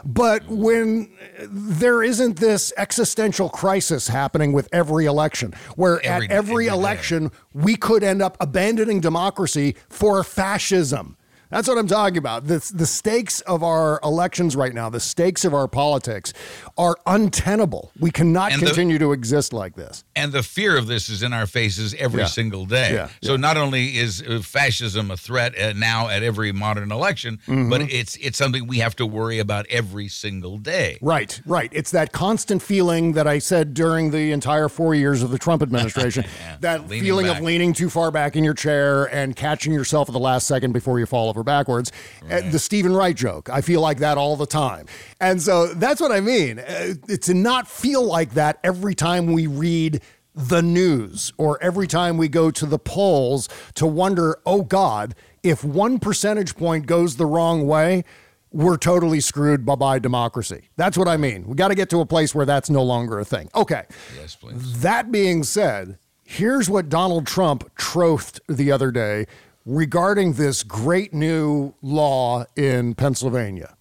S3: but when there isn't this existential crisis happening with every election, where
S7: Every-
S3: at every
S7: every day.
S3: election we could end up abandoning democracy for fascism. That's what I'm talking about. The, the stakes of our elections right now, the stakes of our politics are untenable. We cannot
S7: And the-
S3: continue to exist like this.
S7: And the fear of this is in our faces every
S3: Yeah.
S7: single day.
S3: Yeah,
S7: So not only is uh, fascism a threat uh, now at every modern election,
S3: Mm-hmm.
S7: but it's it's something we have to worry about every single day.
S3: Right, right. It's that constant feeling that I said during the entire four years of the Trump administration. that
S7: leaning
S3: feeling
S7: back.
S3: of leaning too far back in your chair and catching yourself at the last second before you fall over backwards. Uh, the Steven Wright joke. I feel like that all the time. And so that's what I mean. Uh, to not feel like that every time we read the news or every time we go to the polls to wonder, oh God, if one percentage point goes the wrong way, we're totally screwed. Bye bye, democracy. That's what I mean. We got to get to a place where that's no longer a thing. Okay.
S7: Yes, please.
S3: That being said, here's what Donald Trump trothed the other day regarding this great new law in Pennsylvania,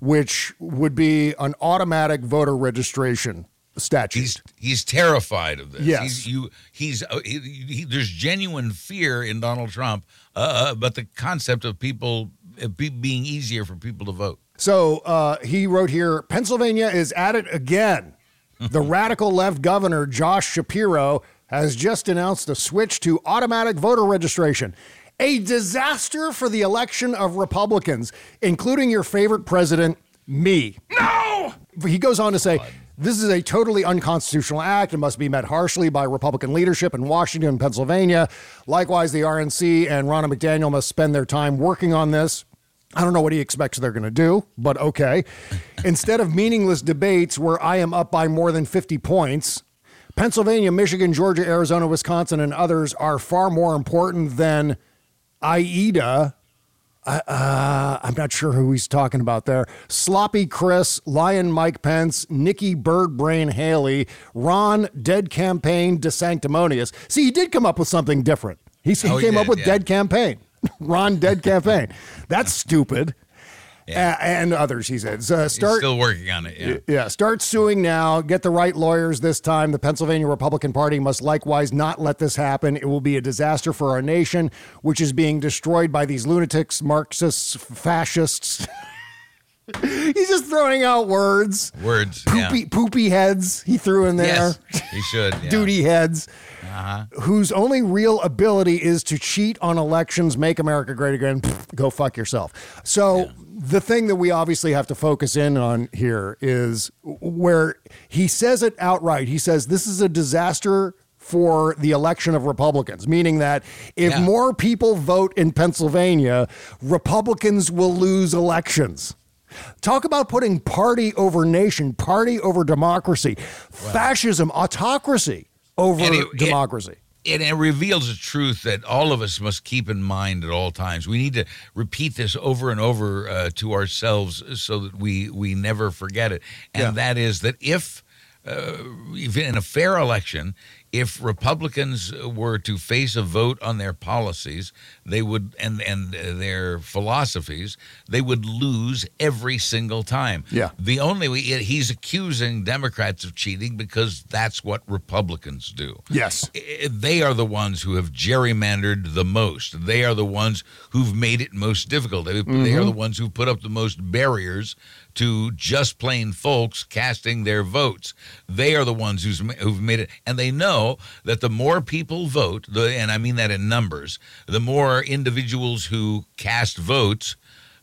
S3: which would be an automatic voter registration statute.
S7: He's he's terrified of this.
S3: Yes.
S7: He's, you he's uh, he, he, there's genuine fear in Donald Trump, uh, but the concept of people uh, be, being easier for people to vote.
S3: So uh, he wrote here Pennsylvania is at it again. The radical left governor, Josh Shapiro, has just announced a switch to automatic voter registration. A disaster for the election of Republicans, including your favorite president, me. No! He goes on to say This is a totally unconstitutional act and must be met harshly by Republican leadership in Washington and Pennsylvania. Likewise, the RNC and Ronna McDaniel must spend their time working on this. I don't know what he expects they're going to do, but okay. Instead of meaningless debates where I am up by more than 50 points, Pennsylvania, Michigan, Georgia, Arizona, Wisconsin, and others are far more important than AIDA. Uh, uh, I'm not sure who he's talking about there. Sloppy Chris, Lion Mike Pence, Nikki Birdbrain Haley, Ron Dead Campaign DeSanctimonious. See, he did come up with something different. He, he
S7: Oh, he
S3: came up with
S7: yeah.
S3: Dead Campaign. Ron Dead Campaign. That's stupid. A- and others, he said. So
S7: He's
S3: start
S7: still working on it. Yeah.
S3: yeah, start suing now. Get the right lawyers this time. The Pennsylvania Republican Party must likewise not let this happen. It will be a disaster for our nation, which is being destroyed by these lunatics, Marxists, fascists. He's just throwing out words.
S7: Words.
S3: Poopy,
S7: yeah.
S3: poopy heads. He threw in there.
S7: Yes, he should. Yeah.
S3: Duty heads.
S7: Uh-huh.
S3: Whose only real ability is to cheat on elections, make America great again. Pfft, Go fuck yourself. So the thing that we obviously have to focus in on here is where he says it outright. He says this is a disaster for the election of Republicans, meaning that if
S7: Yeah.
S3: more people vote in Pennsylvania, Republicans will lose elections. Talk about putting party over nation, party over democracy, fascism, autocracy over
S7: it- it-
S3: democracy.
S7: and it reveals a truth that all of us must keep in mind at all times. We need to repeat this over and over uh, to ourselves so that we we never forget it. And
S3: Yeah.
S7: that is that if uh, if in a fair election, if Republicans were to face a vote on their policies, they would and and their philosophies, they would lose every single time.
S3: Yeah.
S7: The only way he's accusing Democrats of cheating because that's what Republicans do
S3: Yes.
S7: they are the ones who have gerrymandered the most. They are the ones who've made it most difficult. They, they are mm-hmm. the ones who put up the most barriers to just plain folks casting their votes. They are the ones who's, who've made it, and they know that the more people vote, the, and I mean that in numbers, the more individuals who cast votes,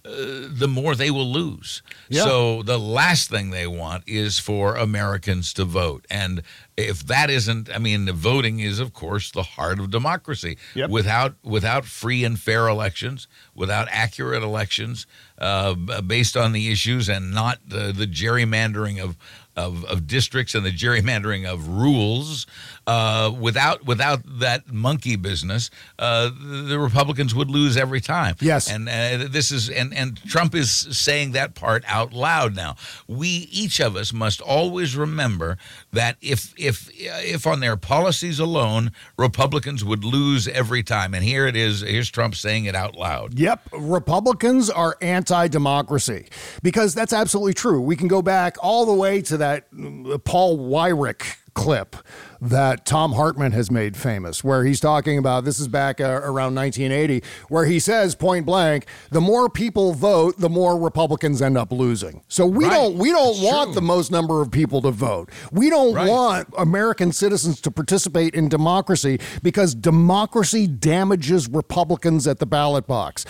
S7: uh, the more they will lose.
S3: Yeah.
S7: So the last thing they want is for Americans to vote. And if that isn't, I mean, voting is of course the heart of democracy.
S3: Yep.
S7: Without without free and fair elections, without accurate elections uh, based on the issues and not the, the gerrymandering of. Of, of districts and the gerrymandering of rules, uh, without without that monkey business, uh, the Republicans would lose every time.
S3: Yes.
S7: and uh, this is and and Trump is saying that part out loud now. We each of us must always remember that if if if on their policies alone Republicans would lose every time, and here it is. Here's Trump saying it out loud.
S3: Yep, Republicans are anti democracy because that's absolutely true. We can go back all the way to that uh, Paul Weyrich clip that Thom Hartmann has made famous, where he's talking about this is back uh, around 1980, where he says point blank, the more people vote, the more Republicans end up losing. So we
S7: Right.
S3: don't we don't
S7: It's
S3: want
S7: true.
S3: the most number of people to vote. We don't
S7: Right.
S3: want American citizens to participate in democracy because democracy damages Republicans at the ballot box.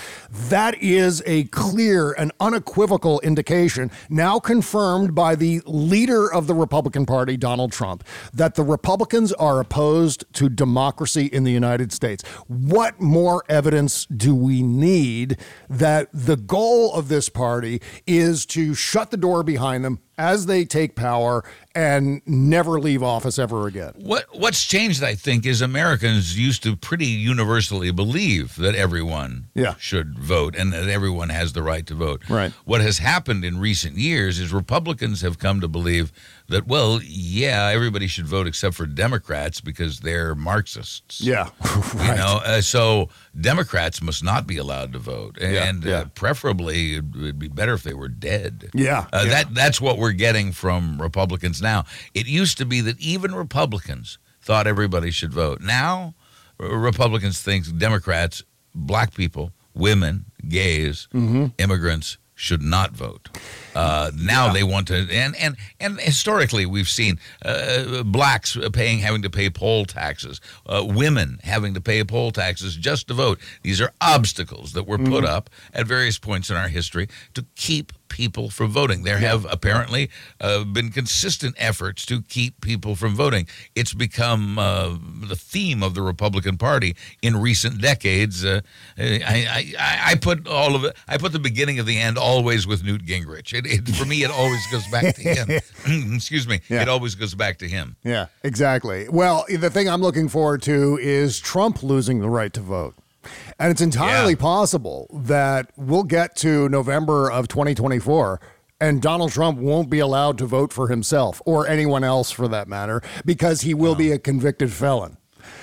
S3: That is a clear and unequivocal indication, now confirmed by the leader of the Republican Party, Donald Trump, that the Republicans are opposed to democracy in the United States. What more evidence do we need that the goal of this party is to shut the door behind them as they take power and never leave office ever again?
S7: What what's changed, I think, is Americans used to pretty universally believe that everyone
S3: Yeah.
S7: should vote and that everyone has the right to vote.
S3: Right.
S7: What has happened in recent years is Republicans have come to believe that, well, yeah, everybody should vote except for Democrats because they're Marxists.
S3: Yeah.
S7: You know, uh, so Democrats must not be allowed to vote, and
S3: yeah.
S7: Uh, preferably it would be better if they were dead.
S3: Yeah,
S7: Uh,
S3: yeah.
S7: that that's what we're getting from Republicans now. It used to be that even Republicans thought everybody should vote. Now, uh, Republicans think Democrats, black people, women, gays,
S3: Mm-hmm.
S7: immigrants should not vote. Uh, now they want to, and and and historically we've seen uh, blacks paying having to pay poll taxes, uh, women having to pay poll taxes just to vote. These are obstacles that were put up at various points in our history to keep people from voting. There have apparently uh, been consistent efforts to keep people from voting. It's become uh, the theme of the Republican Party in recent decades. Uh, I, I, I put all of it. I put the beginning of the end always with Newt Gingrich. It, it, for me, it always goes back to him. Excuse me.
S3: Yeah.
S7: It always goes back to him.
S3: Yeah, exactly. Well, the thing I'm looking forward to is Trump losing the right to vote. And it's entirely
S7: Yeah.
S3: possible that we'll get to November of 2024 and Donald Trump won't be allowed to vote for himself or anyone else for that matter because he will be a convicted felon.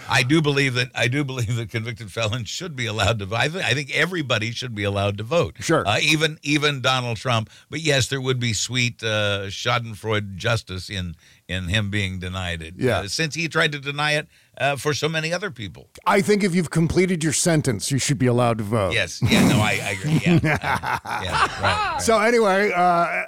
S7: I do believe that I do believe that convicted felons should be allowed to vote. I, thi- I think everybody should be allowed to vote.
S3: Sure.
S7: uh, even even Donald Trump. But yes, there would be sweet uh, Schadenfreude justice in in him being denied it.
S3: Yeah.
S7: uh, since he tried to deny it uh, for so many other people.
S3: I think if you've completed your sentence, you should be allowed to vote.
S7: Yes, yeah, no, I, I agree. Yeah, yeah, right. right.
S3: So anyway, uh,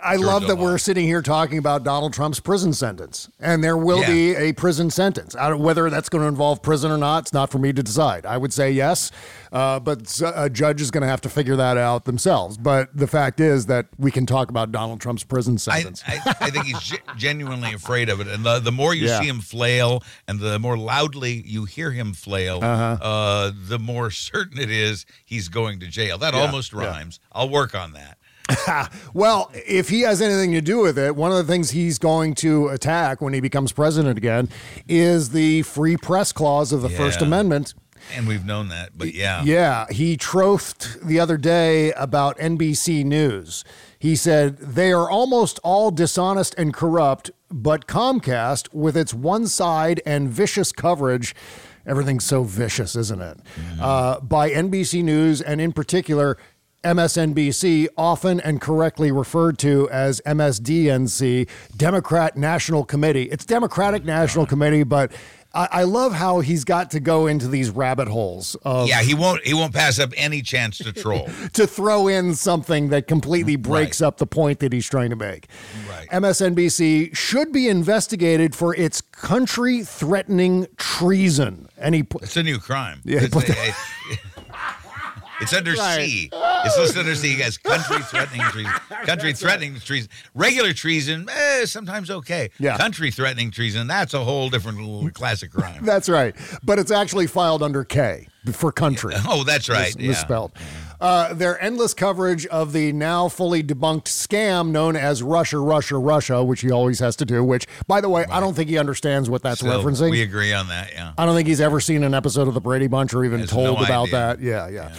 S3: I
S7: George
S3: love that we're sitting here talking about Donald Trump's prison sentence, and there will
S7: Yeah.
S3: be a prison sentence. Whether that's going to involve prison or not, it's not for me to decide. I would say yes, uh, but a judge is going to have to figure that out themselves. But the fact is that we can talk about Donald Trump's prison sentence.
S7: I, I think he's ge- genuinely afraid of it, and the, the more you
S3: Yeah.
S7: see him flail, and the more loudly you hear him flail,
S3: Uh-huh.
S7: uh the more certain it is he's going to jail. That
S3: Yeah,
S7: almost
S3: yeah.
S7: rhymes. I'll work on that.
S3: Well, if he has anything to do with it, one of the things he's going to attack when he becomes president again is the free press clause of the First Amendment.
S7: And we've known that, but yeah,
S3: Yeah, he trothed the other day about NBC News. He said they are almost all dishonest and corrupt, but Comcast, with its one side and vicious coverage, everything's so vicious, isn't it? Uh, by NBC News, and in particular, MSNBC, often and correctly referred to as MSDNC, Democrat National Committee. It's Democratic National Committee, but I, I love how he's got to go into these rabbit holes of
S7: yeah, he won't he won't pass up any chance to troll.
S3: to throw in something that completely mm, breaks
S7: Right.
S3: up the point that he's trying to make.
S7: Right.
S3: MSNBC should be investigated for its country threatening treason. And he
S7: It's a new crime.
S3: Yeah,
S7: it's,
S3: but-
S7: a- it's under
S3: Right.
S7: C. It's listed under C as country threatening treason. Country threatening treason. Regular treason, eh, sometimes okay.
S3: Yeah.
S7: Country threatening treason, that's a whole different classic crime.
S3: that's right. But it's actually filed under K for country.
S7: Oh, that's right.
S3: Mis-
S7: yeah.
S3: misspelled. Uh, their endless coverage of the now fully debunked scam known as Russia, Russia, Russia, which he always has to do. Which, by the way, I don't think he understands what that's
S7: Still,
S3: referencing.
S7: We agree on that, yeah.
S3: I don't think he's ever seen an episode of the Brady Bunch or even told
S7: no
S3: about
S7: idea.
S3: that. Yeah, yeah,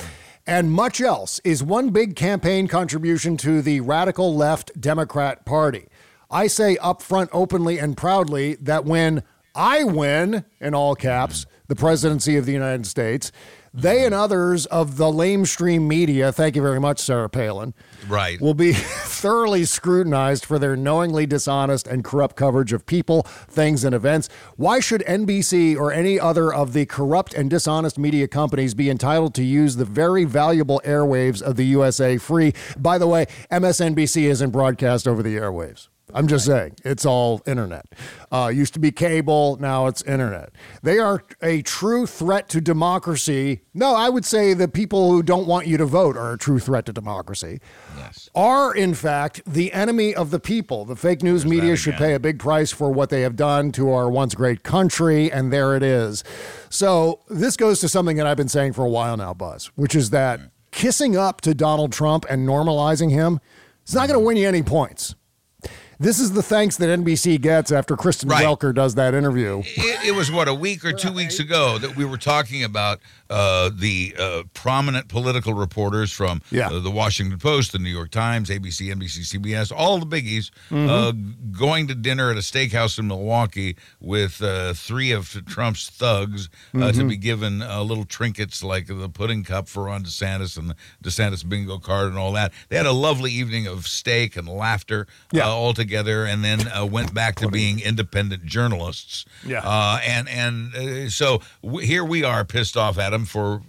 S3: And much else is one big campaign contribution to the radical left Democrat Party. I say upfront, openly, and proudly that when I win, in all caps, the presidency of the United States, they and others of the lamestream media, thank you very much, Sarah Palin,
S7: Right.
S3: will be thoroughly scrutinized for their knowingly dishonest and corrupt coverage of people, things, and events. Why should NBC or any other of the corrupt and dishonest media companies be entitled to use the very valuable airwaves of the USA free? By the way, MSNBC isn't broadcast over the airwaves. I'm just saying, it's all internet. Uh, used to be cable, now it's internet. They are a true threat to democracy. No, I would say the people who don't want you to vote are a true threat to democracy.
S7: Yes.
S3: Are, in fact, the enemy of the people. The fake news media should pay a big price for what they have done to our once great country, and there it is. So, this goes to something that I've been saying for a while now, Buzz, which is that kissing up to Donald Trump and normalizing him is not going to win you any points. This is the thanks that NBC gets after Kristen
S7: Right.
S3: Welker does that interview.
S7: It, it was what a week or two weeks ago that we were talking about uh, the uh, prominent political reporters from
S3: Yeah.
S7: uh, the Washington Post, the New York Times, ABC, NBC, CBS, all the biggies,
S3: Mm-hmm.
S7: uh, going to dinner at a steakhouse in Milwaukee with uh, three of Trump's thugs uh,
S3: Mm-hmm.
S7: to be given uh, little trinkets like the pudding cup for Ron DeSantis and the DeSantis bingo card and all that. They had a lovely evening of steak and laughter
S3: Yeah.
S7: uh, all together, and then uh, went back to being independent journalists.
S3: Yeah.
S7: Uh, and and uh, so w- here we are pissed off at him for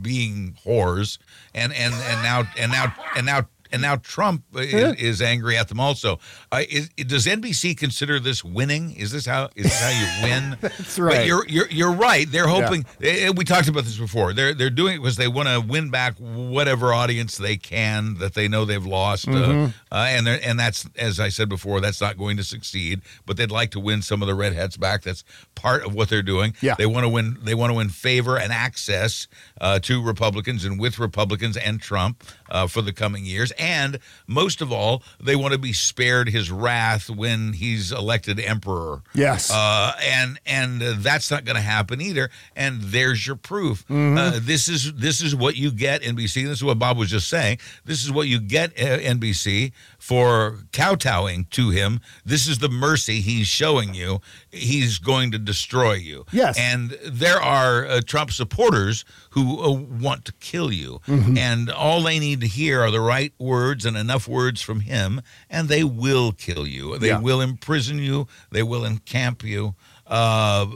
S7: being whores, and and and now and now and now and now Trump is,
S3: Yeah.
S7: is angry at them also. Uh, is, does NBC consider this winning? Is this how is this how you win?
S3: That's right.
S7: But you're you're you're right. They're hoping. eh, We talked about this before. They're they're doing it because they want to win back whatever audience they can that they know they've lost.
S3: Mhm.
S7: Uh, uh, and and that's as I said before, that's not going to succeed. But they'd like to win some of the redheads back. That's part of what they're doing.
S3: Yeah.
S7: They want to win. They want to win favor and access uh, to Republicans and with Republicans and Trump uh, for the coming years. And most of all, they want to be spared his wrath when he's elected emperor.
S3: Yes.
S7: Uh, and and uh, that's not going to happen either. And there's your proof.
S3: Mhm.
S7: Uh, this is this is what you get NBC. This is what Bob was just saying. This is what you get uh, NBC for kowtowing to him. This is the mercy he's showing you. He's going to destroy you.
S3: Yes.
S7: And there are uh, Trump supporters who uh, want to kill you.
S3: Mhm.
S7: And all they need to hear are the right words and enough words from him, and they will kill you. They
S3: Yeah.
S7: will imprison you. They will encamp you. Uh,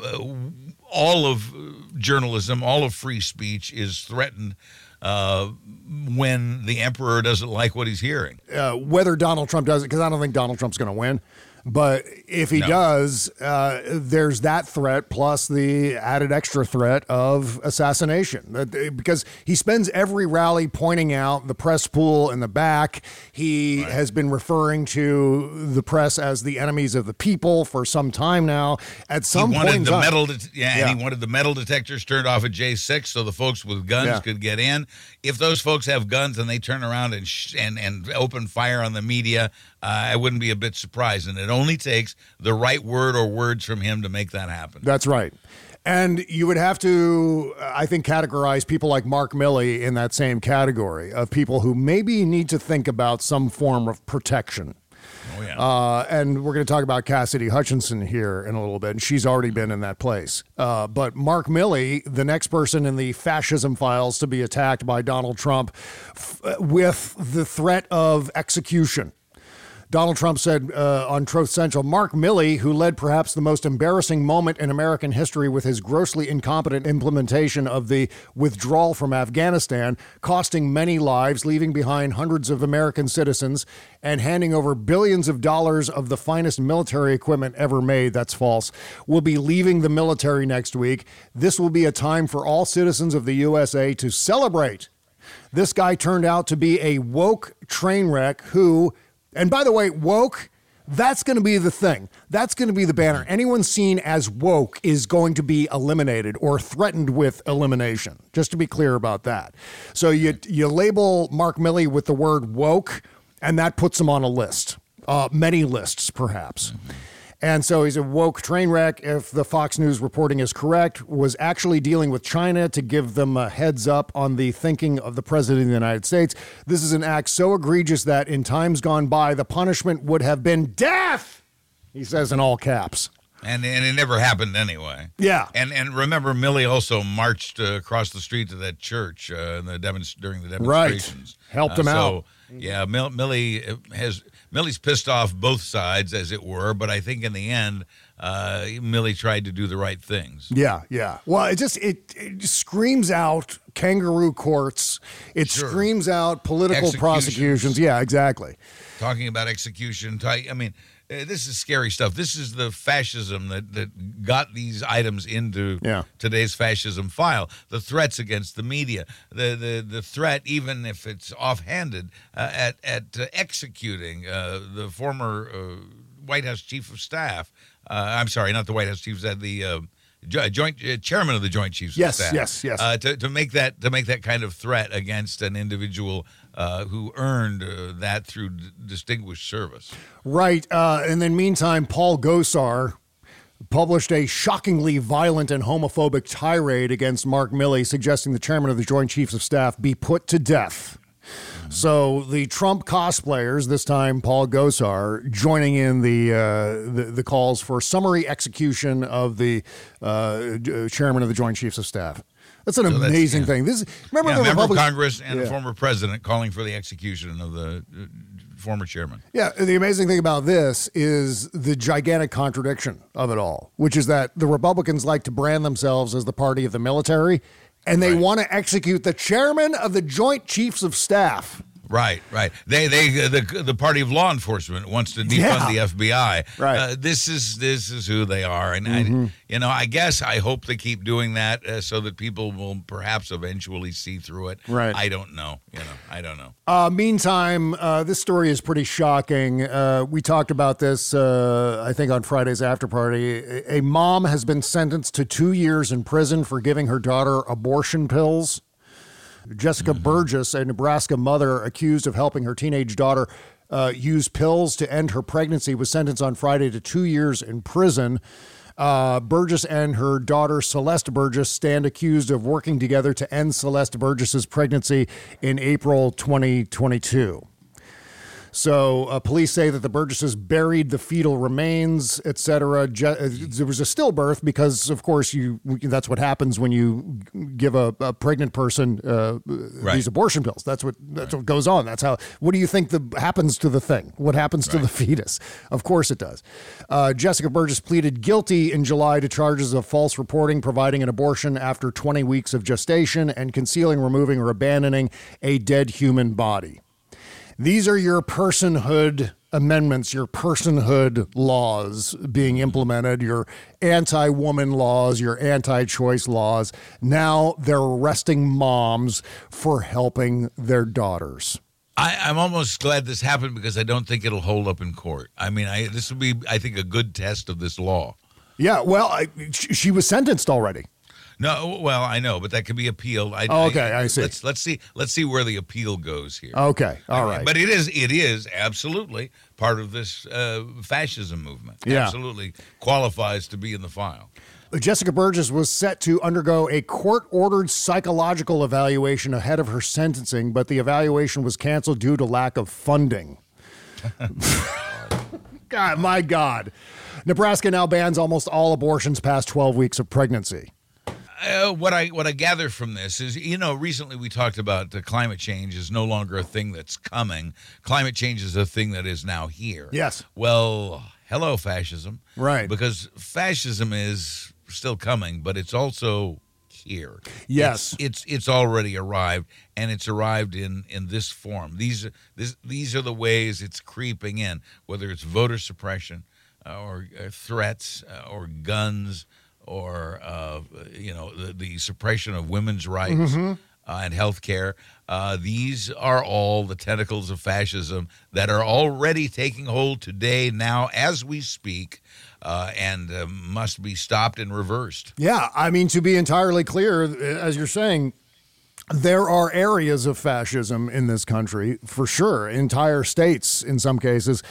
S7: all of journalism, all of free speech is threatened uh, when the emperor doesn't like what he's hearing.
S3: uh, whether Donald Trump does it, because I don't think Donald Trump's going to win. But if he
S7: No.
S3: does, uh, there's that threat plus the added extra threat of assassination. Because he spends every rally pointing out the press pool in the back. He has been referring to the press as the enemies of the people for some time now. At some
S7: he wanted
S3: in
S7: the
S3: time-
S7: metal, det- yeah,
S3: Yeah.
S7: and he wanted the metal detectors turned off at J6 so the folks with guns
S3: Yeah.
S7: could get in. If those folks have guns and they turn around and sh- and and open fire on the media, uh, I wouldn't be a bit surprised. And it only takes the right word or words from him to make that happen.
S3: That's right. And you would have to, I think, categorize people like Mark Milley in that same category of people who maybe need to think about some form of protection.
S7: Oh, yeah.
S3: Uh, and we're going to talk about Cassidy Hutchinson here in a little bit, and she's already been in that place. Uh, but Mark Milley, the next person in the fascism files to be attacked by Donald Trump f- with the threat of execution. Donald Trump said uh, on Truth Central, Mark Milley, who led perhaps the most embarrassing moment in American history with his grossly incompetent implementation of the withdrawal from Afghanistan, costing many lives, leaving behind hundreds of American citizens, and handing over billions of dollars of the finest military equipment ever made. That's false. Will be leaving the military next week. This will be a time for all citizens of the USA to celebrate. This guy turned out to be a woke train wreck who, and by the way, woke, that's going to be the thing. That's going to be the banner. Anyone seen as woke is going to be eliminated or threatened with elimination. Just to be clear about that. So you you label Mark Milley with the word woke, and that puts him on a list, uh, many lists perhaps. And so he's a woke train wreck. If the Fox News reporting is correct, was actually dealing with China to give them a heads up on the thinking of the president of the United States. This is an act so egregious that in times gone by, the punishment would have been death. He says in all caps.
S7: And and it never happened anyway.
S3: Yeah.
S7: And and remember, Milley also marched uh, across the street to that church uh, in the demonst- during the
S3: Right.
S7: demonstrations.
S3: Helped
S7: Uh,
S3: him
S7: so,
S3: out.
S7: Yeah, Mill- Milley has Milley's pissed off both sides, as it were. But I think in the end, uh, Milley tried to do the right things.
S3: Yeah, yeah. Well, it just it, it screams out kangaroo courts. It
S7: Sure.
S3: screams out political prosecutions. Yeah, exactly.
S7: Talking about execution, I mean, uh, this is scary stuff. This is the fascism that that got these items into
S3: Yeah.
S7: today's fascism file. The threats against the media, the the the threat, even if it's offhanded, uh, at at uh, executing uh, the former uh, White House chief of staff. Uh, I'm sorry, not the White House chief of staff, the uh, joint uh, chairman of the Joint Chiefs
S3: Yes,
S7: of Staff.
S3: yes, yes.
S7: Uh, to, to make that to make that kind of threat against an individual uh, who earned uh, that through d- distinguished service.
S3: Right. Uh, and then, meantime, Paul Gosar published a shockingly violent and homophobic tirade against Mark Milley, suggesting the chairman of the Joint Chiefs of Staff be put to death. So the Trump cosplayers, this time Paul Gosar, joining in the uh, the, the calls for summary execution of the uh, chairman of the Joint Chiefs of Staff. That's an
S7: So that's-
S3: amazing
S7: yeah.
S3: thing. This remember
S7: yeah,
S3: the
S7: member of Congress and
S3: Yeah.
S7: a former president calling for the execution of the uh, former chairman.
S3: Yeah, the amazing thing about this is the gigantic contradiction of it all, which is that the Republicans like to brand themselves as the party of the military, and they want to execute the chairman of the Joint Chiefs of Staff.
S7: Right, right. They, they, the the party of law enforcement wants to defund
S3: Yeah.
S7: the FBI.
S3: Right.
S7: Uh, this is this is who they are, and
S3: Mhm.
S7: I, you know, I guess I hope they keep doing that uh, so that people will perhaps eventually see through it.
S3: Right.
S7: I don't know. You know, I don't know.
S3: Uh, meantime, uh, this story is pretty shocking. Uh, we talked about this, uh, I think, on Friday's after party. A mom has been sentenced to two years in prison for giving her daughter abortion pills. Jessica Burgess, a Nebraska mother accused of helping her teenage daughter uh, use pills to end her pregnancy, was sentenced on Friday to two years in prison. Uh, Burgess and her daughter Celeste Burgess stand accused of working together to end Celeste Burgess's pregnancy in April 2022. So uh, police say that the Burgesses buried the fetal remains, etc. Je- uh, there was a stillbirth because, of course, you that's what happens when you give a, a pregnant person uh, these abortion pills. That's what that's what goes on. That's how. What do you think the happens to the thing? What happens to the fetus? Of course, it does. Uh, Jessica Burgess pleaded guilty in July to charges of false reporting, providing an abortion after 20 weeks of gestation, and concealing, removing, or abandoning a dead human body. These are your personhood amendments, your personhood laws being implemented, your anti woman laws, your anti choice laws. Now they're arresting moms for helping their daughters.
S7: I, I'm almost glad this happened because I don't think it'll hold up in court. I mean, I, this would be, I think, a good test of this law.
S3: Yeah, well, I, she was sentenced already.
S7: No, well, I know, but that could be appealed. I,
S3: Oh, okay, I see.
S7: Let's let's see let's see where the appeal goes here.
S3: Okay, all
S7: I
S3: right.
S7: But it is it is absolutely part of this uh, fascism movement.
S3: Yeah.
S7: Absolutely qualifies to be in the file.
S3: Jessica Burgess was set to undergo a court ordered psychological evaluation ahead of her sentencing, but the evaluation was canceled due to lack of funding. God, my God. Nebraska now bans almost all abortions past 12 weeks of pregnancy.
S7: Uh, what I what I gather from this is, you know, recently we talked about the climate change is no longer a thing that's coming. Climate change is a thing that is now here.
S3: Yes.
S7: Well, hello fascism.
S3: Right.
S7: Because fascism is still coming, but it's also here.
S3: Yes.
S7: It's it's, it's already arrived and it's arrived in in this form. These are this these are the ways it's creeping in, whether it's voter suppression uh, or uh, threats uh, or guns or uh, you know the, the suppression of women's rights
S3: Mhm.
S7: uh, and health care. Uh, these are all the tentacles of fascism that are already taking hold today, now as we speak, uh, and uh, must be stopped and reversed.
S3: Yeah, I mean, to be entirely clear, as you're saying, there are areas of fascism in this country, for sure, entire states in some cases.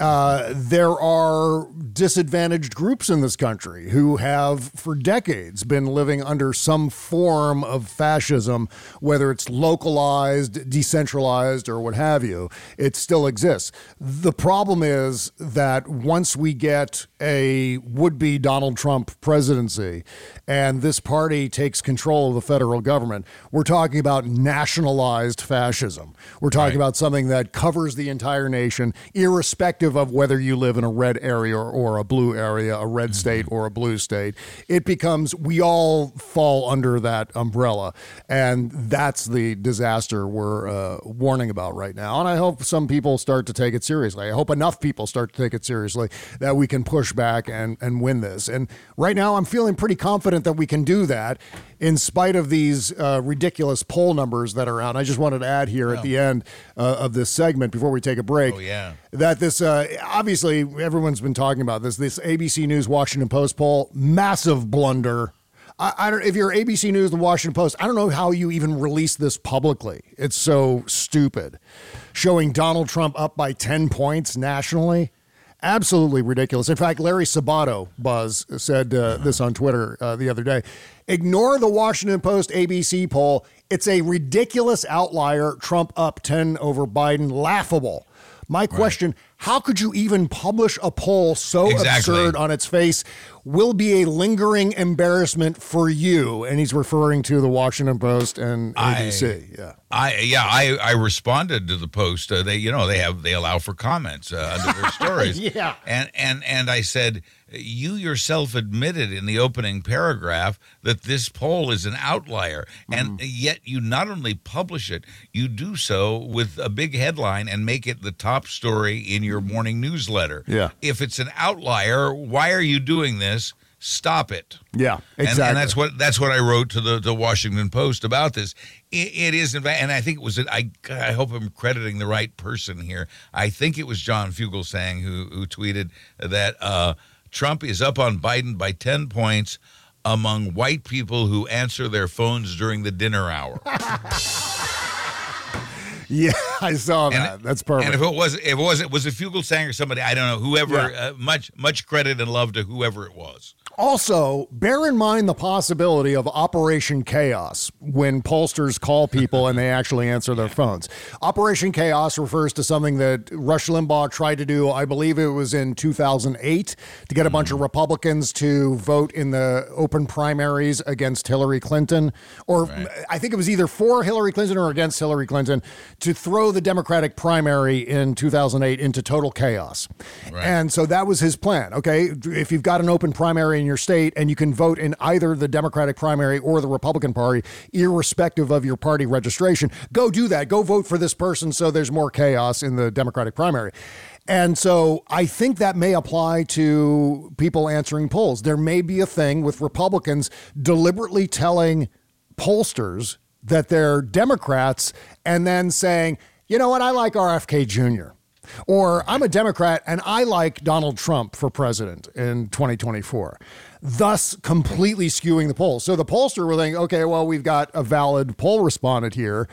S3: Uh, there are disadvantaged groups in this country who have, for decades, been living under some form of fascism, whether it's localized, decentralized, or what have you. It still exists. The problem is that once we get a would be Donald Trump presidency and this party takes control of the federal government, we're talking about nationalized fascism. We're talking about something that covers the entire nation, irrespective of whether you live in a red area or, a blue area, a red state or a blue state. It becomes, we all fall under that umbrella. And that's the disaster we're uh, warning about right now. And I hope some people start to take it seriously. I hope enough people start to take it seriously that we can push back and, and win this. And right now, I'm feeling pretty confident that we can do that in spite of these uh, ridiculous poll numbers that are out. I just wanted to add here at the end uh, of this segment before we take a break
S7: Oh yeah.
S3: that this uh, obviously everyone's been talking about this this ABC News Washington Post poll massive blunder. I, I don't if you're ABC News The Washington Post, I don't know how you even release this publicly. It's so stupid. Showing Donald Trump up by 10 points nationally. Absolutely ridiculous. In fact, Larry Sabato, Buzz, said uh, this on Twitter uh, the other day. Ignore the Washington Post ABC poll. It's a ridiculous outlier. Trump up 10 over Biden. Laughable. My question how could you even publish a poll so
S7: Exactly.
S3: absurd on its face? Will be a lingering embarrassment for you. And he's referring to the Washington Post and ABC. yeah.
S7: I yeah I I responded to the post. Uh, they you know they have they allow for comments uh, under their stories.
S3: Yeah.
S7: And and and I said you yourself admitted in the opening paragraph that this poll is an outlier, and
S3: Mm-hmm.
S7: yet you not only publish it, you do so with a big headline and make it the top story in your morning newsletter.
S3: Yeah.
S7: If it's an outlier, why are you doing this? Stop it.
S3: Yeah,
S7: And-
S3: exactly.
S7: And, that's what that's what I wrote to the, the Washington Post about this. It, it is, in fact, and I think it was. I I hope I'm crediting the right person here. I think it was John Fugelsang who who tweeted that uh, Trump is up on Biden by ten points among white people who answer their phones during the dinner hour.
S3: yeah, I saw that. That's perfect.
S7: And if it was, if it was, it was a Fugelsang or somebody, I don't know, whoever.
S3: Yeah.
S7: Uh, much much credit and love to whoever it was.
S3: Also, bear in mind the possibility of Operation Chaos when pollsters call people and they actually answer their phones. Operation Chaos refers to something that Rush Limbaugh tried to do, I believe it was in 2008, to get a bunch of mm. Republicans to vote in the open primaries against Hillary Clinton. Or I think it was either for Hillary Clinton or against Hillary Clinton to throw the Democratic primary in 2008 into total chaos. And so that was his plan. Okay. If you've got an open primary in your state and you can vote in either the Democratic primary or the Republican Party, irrespective of your party registration, go do that. Go vote for this person so there's more chaos in the Democratic primary. And so I think that may apply to people answering polls. There may be a thing with Republicans deliberately telling pollsters that they're Democrats and then saying, you know what, I like RFK Jr. Or I'm a Democrat and I like Donald Trump for president in 2024, thus completely skewing the polls. So the pollster will think, okay, well, we've got a valid poll respondent here,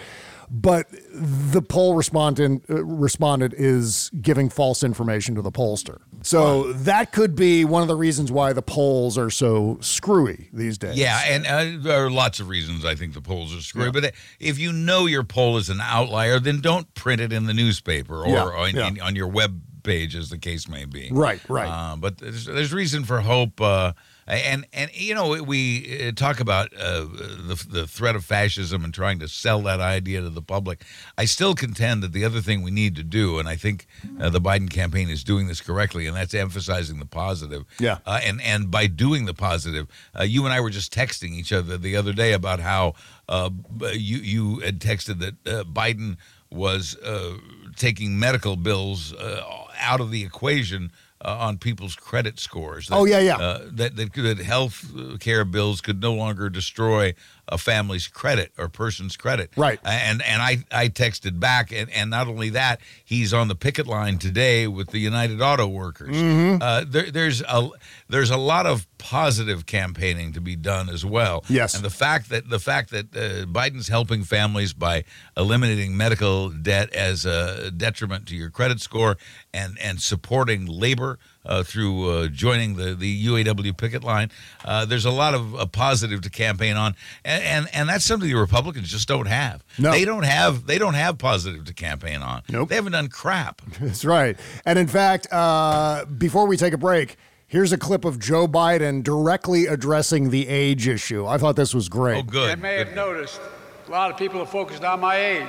S3: but the poll respondent uh, respondent is giving false information to the pollster. So that could be one of the reasons why the polls are so screwy these days.
S7: Yeah, and uh, there are lots of reasons I think the polls are screwy. But if you know your poll is an outlier, then don't print it in the newspaper or
S3: Yeah,
S7: on,
S3: yeah.
S7: in- on your web page, as the case may be.
S3: Right, right.
S7: Uh, but there's, there's reason for hope. Uh, and and you know we uh, talk about uh, the the threat of fascism and trying to sell that idea to the public. I still contend that the other thing we need to do, and I think uh, the Biden campaign is doing this correctly, and that's emphasizing the positive.
S3: Yeah.
S7: Uh, and and by doing the positive, uh, you and I were just texting each other the other day about how uh, you you had texted that uh, Biden was uh, taking medical bills uh, out of the equation. Uh, on people's credit scores. That,
S3: Oh, yeah, yeah.
S7: Uh, that, that that health care bills could no longer destroy a family's credit or person's credit.
S3: Right.
S7: And and I I texted back, and, and not only that, he's on the picket line today with the United Auto Workers.
S3: Mhm.
S7: Uh, there, there's a there's a lot of positive campaigning to be done as well.
S3: Yes.
S7: And the fact that the fact that uh, Biden's helping families by eliminating medical debt as a detriment to your credit score and and supporting labor uh, through uh, joining the the UAW picket line. Uh, there's a lot of uh, positive to campaign on, and, and and that's something the Republicans just don't have.
S3: No.
S7: they don't have they don't have positive to campaign on.
S3: Nope.
S7: They haven't done crap.
S3: That's right. And in fact, uh, before we take a break, here's a clip of Joe Biden directly addressing the age issue. I thought this was great.
S7: Oh, good.
S11: You may have noticed a lot of people are focused on my age.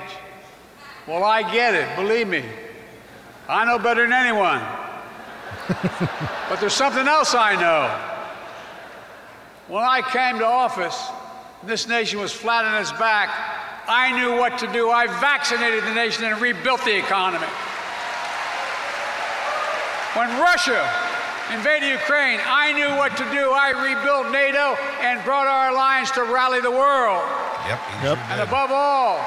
S11: Well, I get it, believe me. I know better than anyone. but there's something else I know. When I came to office, and this nation was flat on its back. I knew what to do. I vaccinated the nation and rebuilt the economy. When Russia invaded Ukraine, I knew what to do. I rebuilt NATO and brought our alliance to rally the world.
S7: Yep.
S3: Yep.
S11: And above all,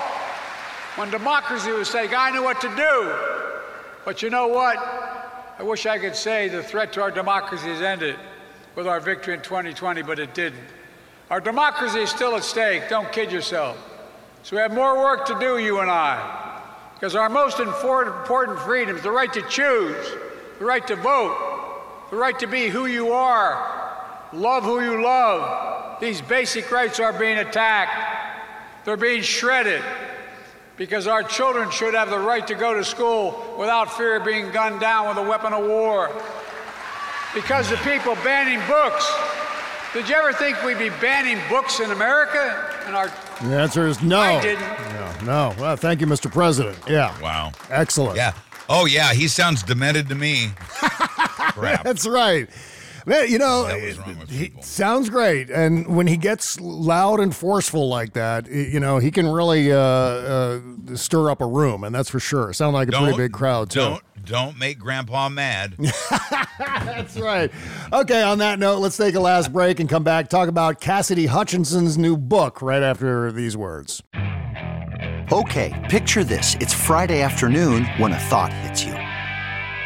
S11: when democracy was stake, I knew what to do. But you know what? I wish I could say the threat to our democracy has ended with our victory in 2020, but it didn't. Our democracy is still at stake. Don't kid yourself. So we have more work to do, you and I. Because our most important freedoms, the right to choose, the right to vote, the right to be who you are, love who you love, these basic rights are being attacked. They're being shredded because our children should have the right to go to school without fear of being gunned down with a weapon of war. Because the people banning books. Did you ever think we'd be banning books in America? And our
S3: The answer is no.
S11: I didn't.
S3: No, no. Well, thank you, Mr. President. Yeah.
S7: Wow.
S3: Excellent.
S7: Yeah. Oh yeah, he sounds demented to me. Crap.
S3: That's right. Man, you know,
S7: What was wrong with
S3: he sounds great, and when he gets loud and forceful like that, you know, he can really uh, uh, stir up a room, and that's for sure. Sound like a pretty
S7: Don't-
S3: big crowd too.
S7: Don't don't make Grandpa mad.
S3: That's right. Okay, on that note, let's take a last break and come back talk about Cassidy Hutchinson's new book right after these words.
S12: Okay, picture this. It's Friday afternoon when a thought hits you.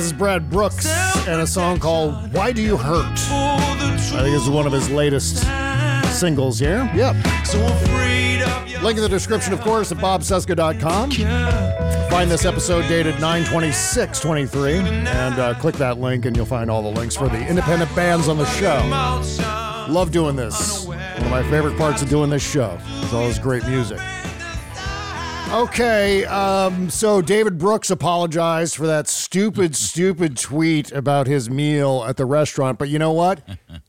S3: this is Brad Brooks and a song called Why Do You Hurt? I think this is one of his latest singles here. Yep.
S13: So afraid of your
S3: Link in the description, of course, at bobcesca.com. Find this episode dated 92623 and uh, click that link and you'll find all the links for the independent bands on the show. Love doing this. One of my favorite parts of doing this show is all this great music. Okay, um, so David Brooks apologized for that stupid, stupid tweet about his meal at the restaurant, but you know what?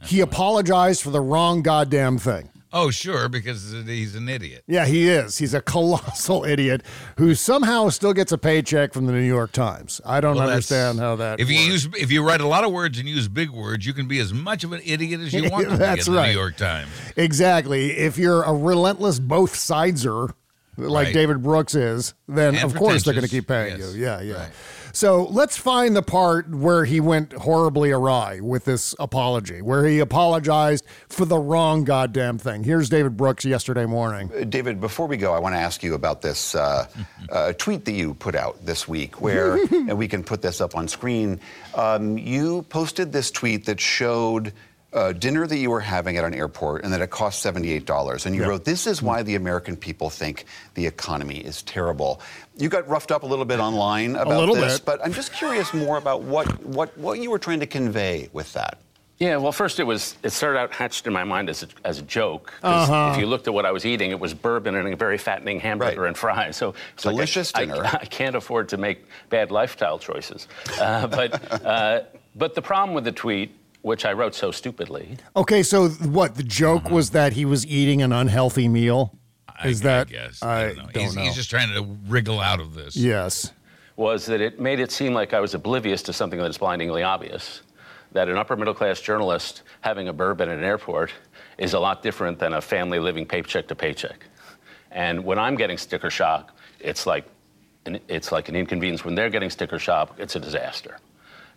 S3: He apologized for the wrong goddamn thing.
S7: Oh, sure, because he's an idiot.
S3: Yeah, he is. He's a colossal idiot who somehow still gets a paycheck from the New York Times. I don't
S7: Well,
S3: understand how that.
S7: If you use if you write a lot of words and use big words, you can be as much of an idiot as you want to be
S3: That's
S7: the
S3: right.
S7: New York Times.
S3: exactly, if you're a relentless both sideser like
S7: Right.
S3: David Brooks is, then
S7: And
S3: of course they're going to keep paying
S7: yes.
S3: you. Yeah, yeah. So let's find the part where he went horribly awry with this apology, where he apologized for the wrong goddamn thing. Here's David Brooks yesterday morning.
S14: Uh, David, before we go, I want to ask you about this uh, uh, tweet that you put out this week, where, and we can put this up on screen. Um, you posted this tweet that showed uh, dinner that you were having at an airport and that it cost $78. And you
S15: Yeah.
S14: wrote, This is why the American people think the economy is terrible. You got roughed up a little bit online about
S15: little
S14: this,
S15: bit.
S14: but I'm just curious more about what, what, what you were trying to convey with that.
S15: Yeah, well, first it was it started out hatched in my mind as a, as a joke. 'cause
S14: Uh-huh.
S15: If you looked at what I was eating, it was bourbon and a very fattening hamburger and fries. So it's like I-
S14: Delicious
S15: I,
S14: dinner.
S15: I, can't afford to make bad lifestyle choices. Uh, but uh, but the problem with the tweet, which I wrote so stupidly,
S3: Okay, so what? The joke
S7: Uh-huh.
S3: was that he was eating an unhealthy meal. Is that?
S7: I guess.
S3: I
S7: don't know.
S3: don't
S7: he's,
S3: know.
S7: he's just trying to wriggle out of this.
S3: Yes.
S15: was that it made it seem like I was oblivious to something that is blindingly obvious. That an upper middle class journalist having a bourbon at an airport is a lot different than a family living paycheck to paycheck. And when I'm getting sticker shock, it's like an, it's like an inconvenience. When they're getting sticker shock, it's a disaster.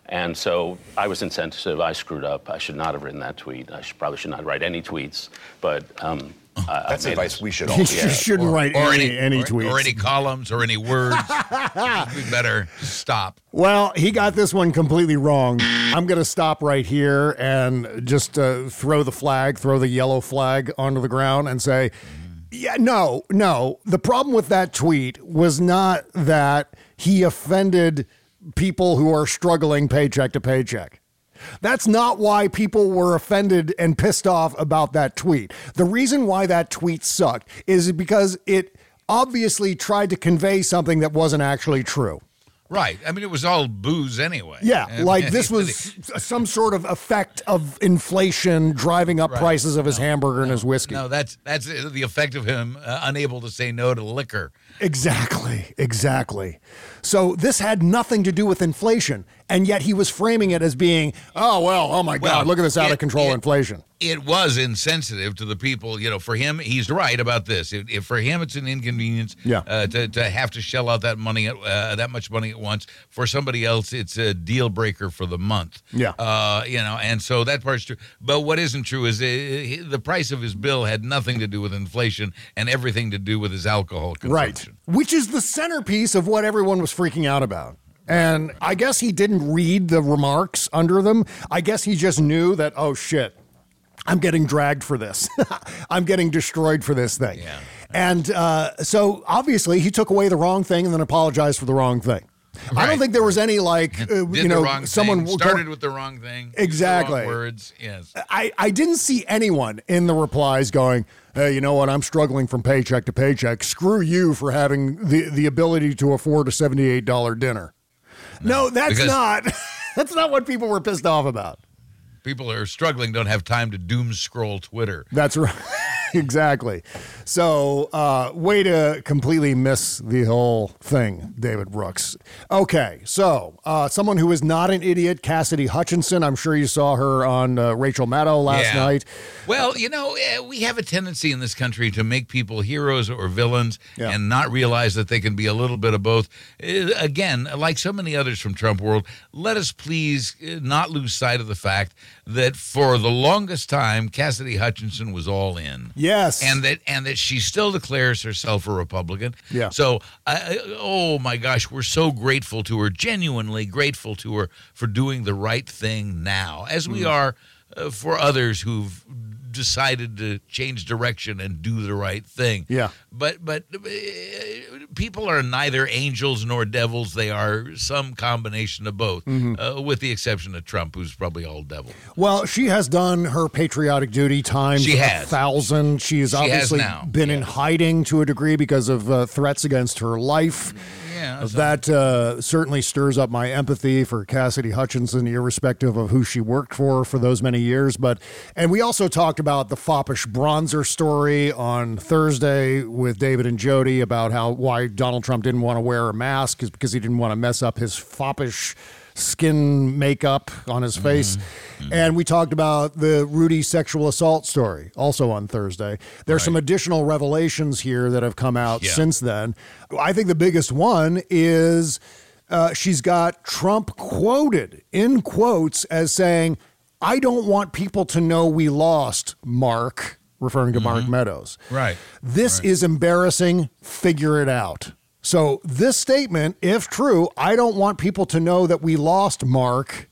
S15: And so I was insensitive. I screwed up. I should not have written that tweet. I should, probably should not write any tweets. But um, I- I
S14: That's
S15: made
S14: advice
S15: a-
S14: we should all
S3: You shouldn't write any- any
S7: or,
S3: tweets.
S7: or any columns or any words. we better stop.
S3: Well, he got this one completely wrong. I'm going to stop right here and just uh, throw the flag, throw the yellow flag onto the ground and say, yeah, no, no. The problem with that tweet was not that he offended people who are struggling paycheck to paycheck. That's not why people were offended and pissed off about that tweet. The reason why that tweet sucked is because it obviously tried to convey something that wasn't actually true.
S7: Right. I mean, it was all booze anyway.
S3: Yeah,
S7: I
S3: like
S7: mean,
S3: this was some sort of effect of inflation driving up
S7: Right.
S3: prices of his hamburger and his whiskey.
S7: No, that's that's the effect of him uh, unable to say no to liquor.
S3: Exactly, exactly. So this had nothing to do with inflation, and yet he was framing it as being, oh well, oh my
S7: Well,
S3: God, look at this out
S7: it-
S3: of control
S7: it-
S3: inflation.
S7: It was insensitive to the people. You know, for him, he's right about this. If, if for him, it's an inconvenience.
S3: Yeah.
S7: Uh, to, to have to shell out that money, at, uh, that much money at once. For somebody else, it's a deal breaker for the month.
S3: Yeah.
S7: Uh, you know, and so that part's true. But what isn't true is uh, the price of his bill had nothing to do with inflation and everything to do with his alcohol consumption.
S3: Right. Which is the centerpiece of what everyone was freaking out about. And I guess he didn't read the remarks under them. I guess he just knew that, oh shit, I'm getting dragged for this. I'm getting destroyed for this thing. And uh, so obviously he took away the wrong thing and then apologized for the wrong thing. I don't think there was any like, uh, you know, someone
S7: thing, started with the wrong thing. the wrong
S3: Exactly.
S7: words. Yes.
S3: I, I didn't see anyone in the replies going, hey, you know what? I'm struggling from paycheck to paycheck. Screw you for having the, the ability to afford a $78 dinner. No, that's not. That's not what people were pissed off about.
S7: People are struggling, don't have time to doom scroll Twitter.
S3: That's right. exactly. So, uh, way to completely miss the whole thing, David Brooks. Okay, so uh, someone who is not an idiot, Cassidy Hutchinson. I'm sure you saw her on uh, Rachel Maddow last
S7: Yeah.
S3: night.
S7: Well, you know, eh, we have a tendency in this country to make people heroes or villains and not realize that they can be a little bit of both. Eh, Again, like so many others from Trump world, let us please eh, not lose sight of the fact that for the longest time, Cassidy Hutchinson was all in.
S3: Yes.
S7: And that and that she still declares herself a Republican.
S3: Yeah.
S7: So, I oh my gosh, we're so grateful to her, genuinely grateful to her for doing the right thing now, as we
S3: Mm.
S7: are uh, for others who've decided to change direction and do the right thing.
S3: Yeah.
S7: But but uh, people are neither angels nor devils; they are some combination of both,
S3: Mhm.
S7: uh, with the exception of Trump, who's probably all devil.
S3: Well, she has done her patriotic duty times
S7: She
S3: a thousand. She has
S7: She
S3: obviously been in hiding to a degree because of uh, threats against her life.
S7: Yeah,
S3: that uh, certainly stirs up my empathy for Cassidy Hutchinson, irrespective of who she worked for for those many years. But and we also talked about the foppish bronzer story on Thursday with David and Jody about how why Donald Trump didn't want to wear a mask is because he didn't want to mess up his foppish skin makeup on his face. Mm-hmm. Mm-hmm. And we talked about the Rudy sexual assault story also on Thursday. There's some additional revelations here that have come out
S7: Yeah.
S3: since then. I think the biggest one is uh, she's got Trump quoted in quotes as saying, I don't want people to know we lost, Mark, referring to Mark mm-hmm. Meadows.
S7: Right.
S3: This is embarrassing. Figure it out. So, this statement, if true, I don't want people to know that we lost Mark,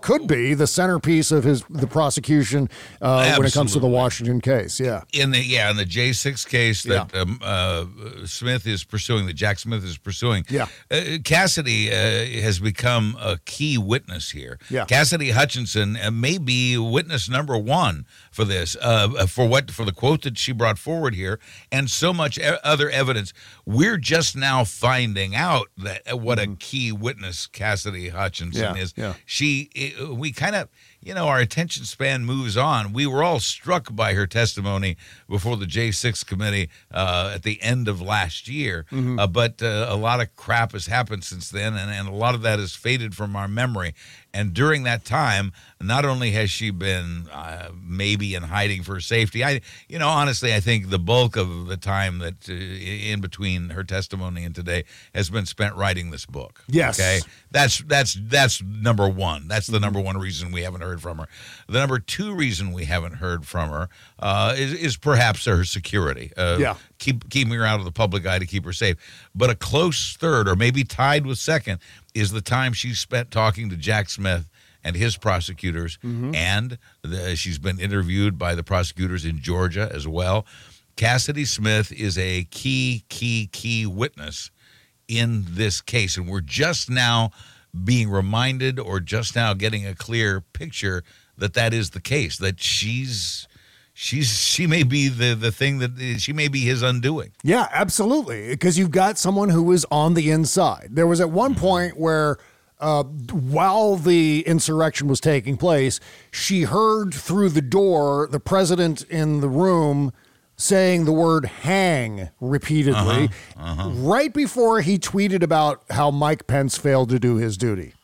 S3: could be the centerpiece of his the prosecution uh, when it comes to the Washington case. Yeah.
S7: in the yeah in the J six case that um, uh, Smith is pursuing, that Jack Smith is pursuing.
S3: Yeah.
S7: uh, Cassidy uh, has become a key witness here.
S3: Yeah.
S7: Cassidy Hutchinson uh, may be witness number one for this, uh, for what for the quote that she brought forward here, and so much e- other evidence. We're just now finding out that uh, what a key witness Cassidy Hutchinson
S3: Mm-hmm. Yeah,
S7: is.
S3: yeah.
S7: She, it- we kind of, you know, our attention span moves on. We were all struck by her testimony before the J6 committee uh, at the end of last year.
S3: Mm-hmm.
S7: Uh, but uh, a lot of crap has happened since then, and, and a lot of that has faded from our memory. And during that time, not only has she been uh, maybe in hiding for safety, I, you know, honestly, I think the bulk of the time that uh, in between her testimony and today has been spent writing this book.
S3: Yes.
S7: Okay. That's that's that's number one. That's the number one reason we haven't heard from her. The number two reason we haven't heard from her uh, is is perhaps her security. Uh,
S3: Yeah.
S7: Keep keeping her out of the public eye to keep her safe. But a close third, or maybe tied with second, is the time she spent talking to Jack Smith and his prosecutors, and the, she's been interviewed by the prosecutors in Georgia as well. Cassidy Smith is a key, key, key witness in this case. And we're just now being reminded or just now getting a clear picture that that is the case, that she's she's she may be the the thing that she may be his undoing.
S3: Yeah, absolutely. Because you've got someone who was on the inside. There was at one point where, uh, while the insurrection was taking place, she heard through the door the president in the room saying the word hang repeatedly
S7: Uh-huh,
S3: right before he tweeted about how Mike Pence failed to do his duty.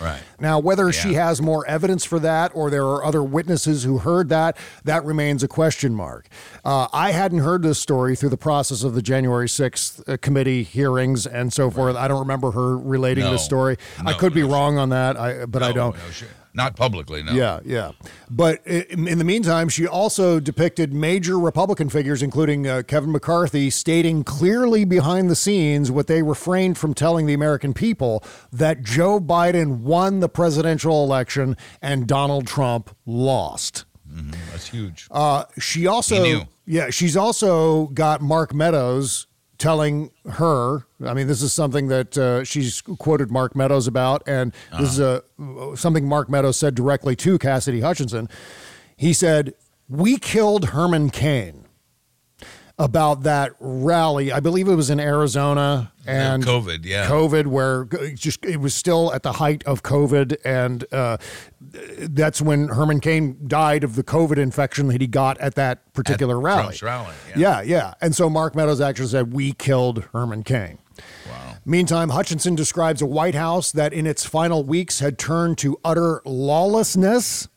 S7: Right.
S3: Now, whether she has more evidence for that or there are other witnesses who heard that, that remains a question mark. Uh, I hadn't heard this story through the process of the January 6th uh, committee hearings and so forth. I don't remember her relating
S7: No.
S3: this story. I
S7: No,
S3: could be wrong on that, I, but I don't.
S7: No, she- not publicly. No.
S3: Yeah, yeah. But in the meantime, she also depicted major Republican figures, including uh, Kevin McCarthy, stating clearly behind the scenes what they refrained from telling the American people that Joe Biden won the presidential election and Donald Trump lost.
S7: Mhm, That's huge.
S3: Uh, she also, yeah, she's also got Mark Meadows telling her. I mean, this is something that uh, she's quoted Mark Meadows about, and this is a something Mark Meadows said directly to Cassidy Hutchinson. He said, "We killed Herman Cain." About that rally, I believe it was in Arizona, and
S7: COVID, yeah.
S3: COVID, where it just it was still at the height of COVID, and uh, that's when Herman Cain died of the COVID infection that he got at that particular rally.
S7: Trump's rally,
S3: Yeah. yeah, And so Mark Meadows actually said, "We killed Herman Cain." Wow. Meantime, Hutchinson describes a White House that in its final weeks had turned to utter lawlessness.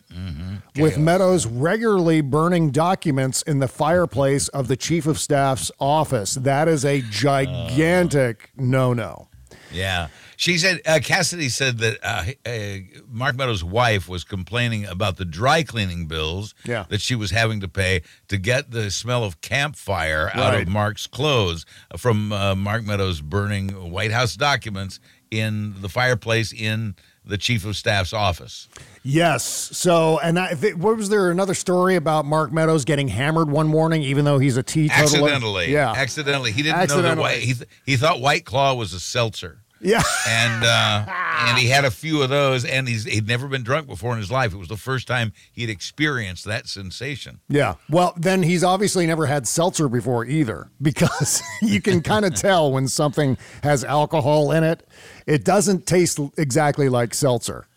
S3: With Meadows regularly burning documents in the fireplace of the chief of staff's office. That is a gigantic no no.
S7: Yeah. She said, uh, Cassidy said that uh, uh, Mark Meadows' wife was complaining about the dry cleaning bills
S3: Yeah.
S7: that she was having to pay to get the smell of campfire out of Mark's clothes from uh, Mark Meadows burning White House documents in the fireplace in the chief of staff's office.
S3: Yes. So, and I, th- what was there another story about Mark Meadows getting hammered one morning, even though he's a teetotaler?
S7: Accidentally.
S3: Yeah.
S7: Accidentally. He didn't know
S3: Accidentally.
S7: the white. He, th- he thought White Claw was a seltzer.
S3: Yeah.
S7: and uh, and he had a few of those, and he's he'd never been drunk before in his life. It was the first time he'd experienced that sensation.
S3: Yeah. Well, then he's obviously never had seltzer before either, because you can kind of tell when something has alcohol in it. It doesn't taste exactly like seltzer.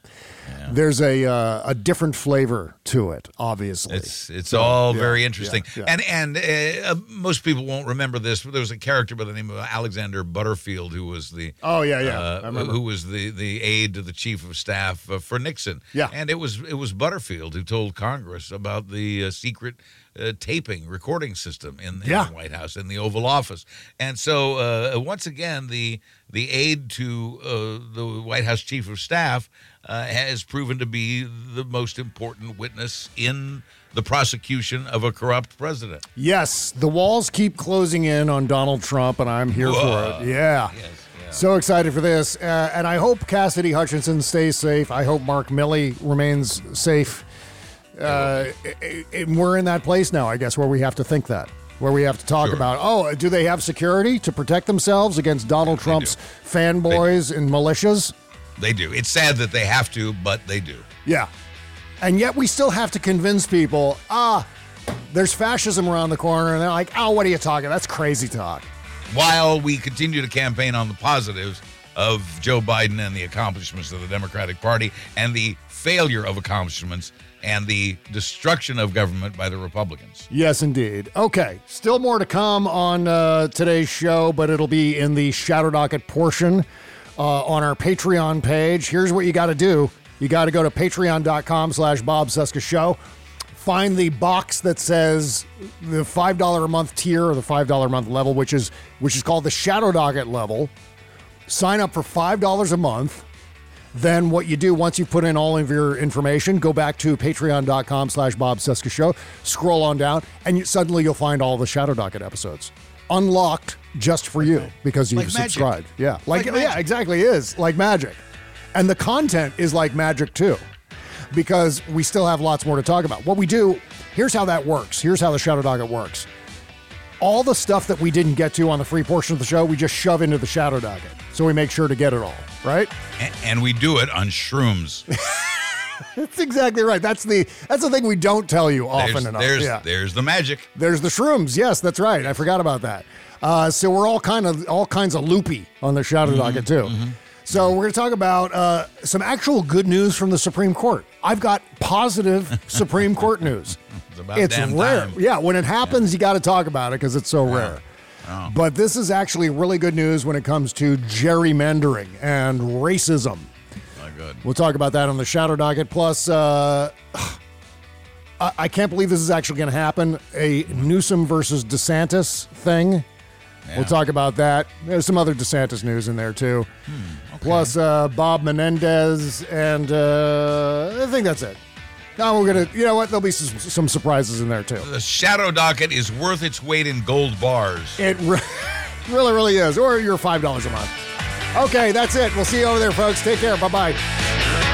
S3: There's a uh, a different flavor to it, obviously.
S7: It's it's all
S3: yeah,
S7: very interesting,
S3: yeah.
S7: and and uh, uh, most people won't remember this. But there was a character by the name of Alexander Butterfield who was the
S3: Oh, yeah, yeah.
S7: uh, who was the the aide to the chief of staff uh, for Nixon.
S3: Yeah.
S7: and it was it was Butterfield who told Congress about the uh, secret. Uh, taping recording system in, in
S3: Yeah.
S7: the White House in the Oval Office, and so uh, once again the the aide to uh, the White House chief of staff uh, has proven to be the most important witness in the prosecution of a corrupt president.
S3: Yes, the walls keep closing in on Donald Trump, and I'm here
S7: Whoa.
S3: for it. Yeah. So excited for this. Uh, and I hope Cassidy Hutchinson stays safe. I hope Mark Milley remains safe. Uh, and we're in that place now, I guess, where we have to think that. Where we have to talk
S7: Sure.
S3: about, oh, do they have security to protect themselves against Donald Trump's fanboys and militias?
S7: They do. It's sad that they have to, but they do.
S3: Yeah. And yet we still have to convince people, ah, there's fascism around the corner. And they're like, oh, what are you talking? That's crazy talk.
S7: While we continue to campaign on the positives of Joe Biden and the accomplishments of the Democratic Party and the failure of accomplishments and the destruction of government by the Republicans.
S3: Yes, indeed. Okay, still more to come on uh, today's show, but it'll be in the Shadow Docket portion uh, on our Patreon page. Here's what you got to do. You got to go to patreon.com slash Bob Cesca Show. Find the box that says the $5 a month tier or the $5 a month level, which is which is called the Shadow Docket level. Sign up for $5 a month. Then what you do once you put in all of your information, go back to patreon.com slash Bob Cesca Show, scroll on down, and you, suddenly you'll find all the Shadow Docket episodes unlocked just for you because you've
S7: Like magic.
S3: Yeah. Like,
S7: Like
S3: yeah, exactly is like magic. And the content is like magic too. Because we still have lots more to talk about. What we do, here's how that works. Here's how the Shadow Docket works. All the stuff that we didn't get to on the free portion of the show, we just shove into the Shadow Docket. So we make sure to get it all, right?
S7: A- And we do it on shrooms.
S3: That's exactly right. That's the that's the thing we don't tell you often
S7: there's,
S3: enough.
S7: there's,
S3: yeah.
S7: there's the magic.
S3: There's the shrooms. Yes, that's right. I forgot about that. Uh, so we're all kind of all kinds of loopy on the shadow docket too. So we're going to talk about uh, some actual good news from the Supreme Court. I've got positive Supreme Court news.
S7: It's about
S3: it's
S7: damn
S3: rare.
S7: time.
S3: Yeah, when it happens, you got to talk about it because it's so rare.
S7: Oh.
S3: But this is actually really good news when it comes to gerrymandering and racism.
S7: Good.
S3: We'll talk about that on the Shadow Docket. Plus, uh, I, I can't believe this is actually going to happen. A Newsom versus DeSantis thing. We'll talk about that. There's some other DeSantis news in there too.
S7: Hmm,
S3: Plus, uh, Bob Menendez, and uh, I think that's it. Now we're gonna, you know what? There'll be some, some surprises in there too.
S7: The shadow docket is worth its weight in gold bars.
S3: It re- really, really is. Or you're five dollars a month. Okay, that's it. We'll see you over there, folks. Take care. Bye bye.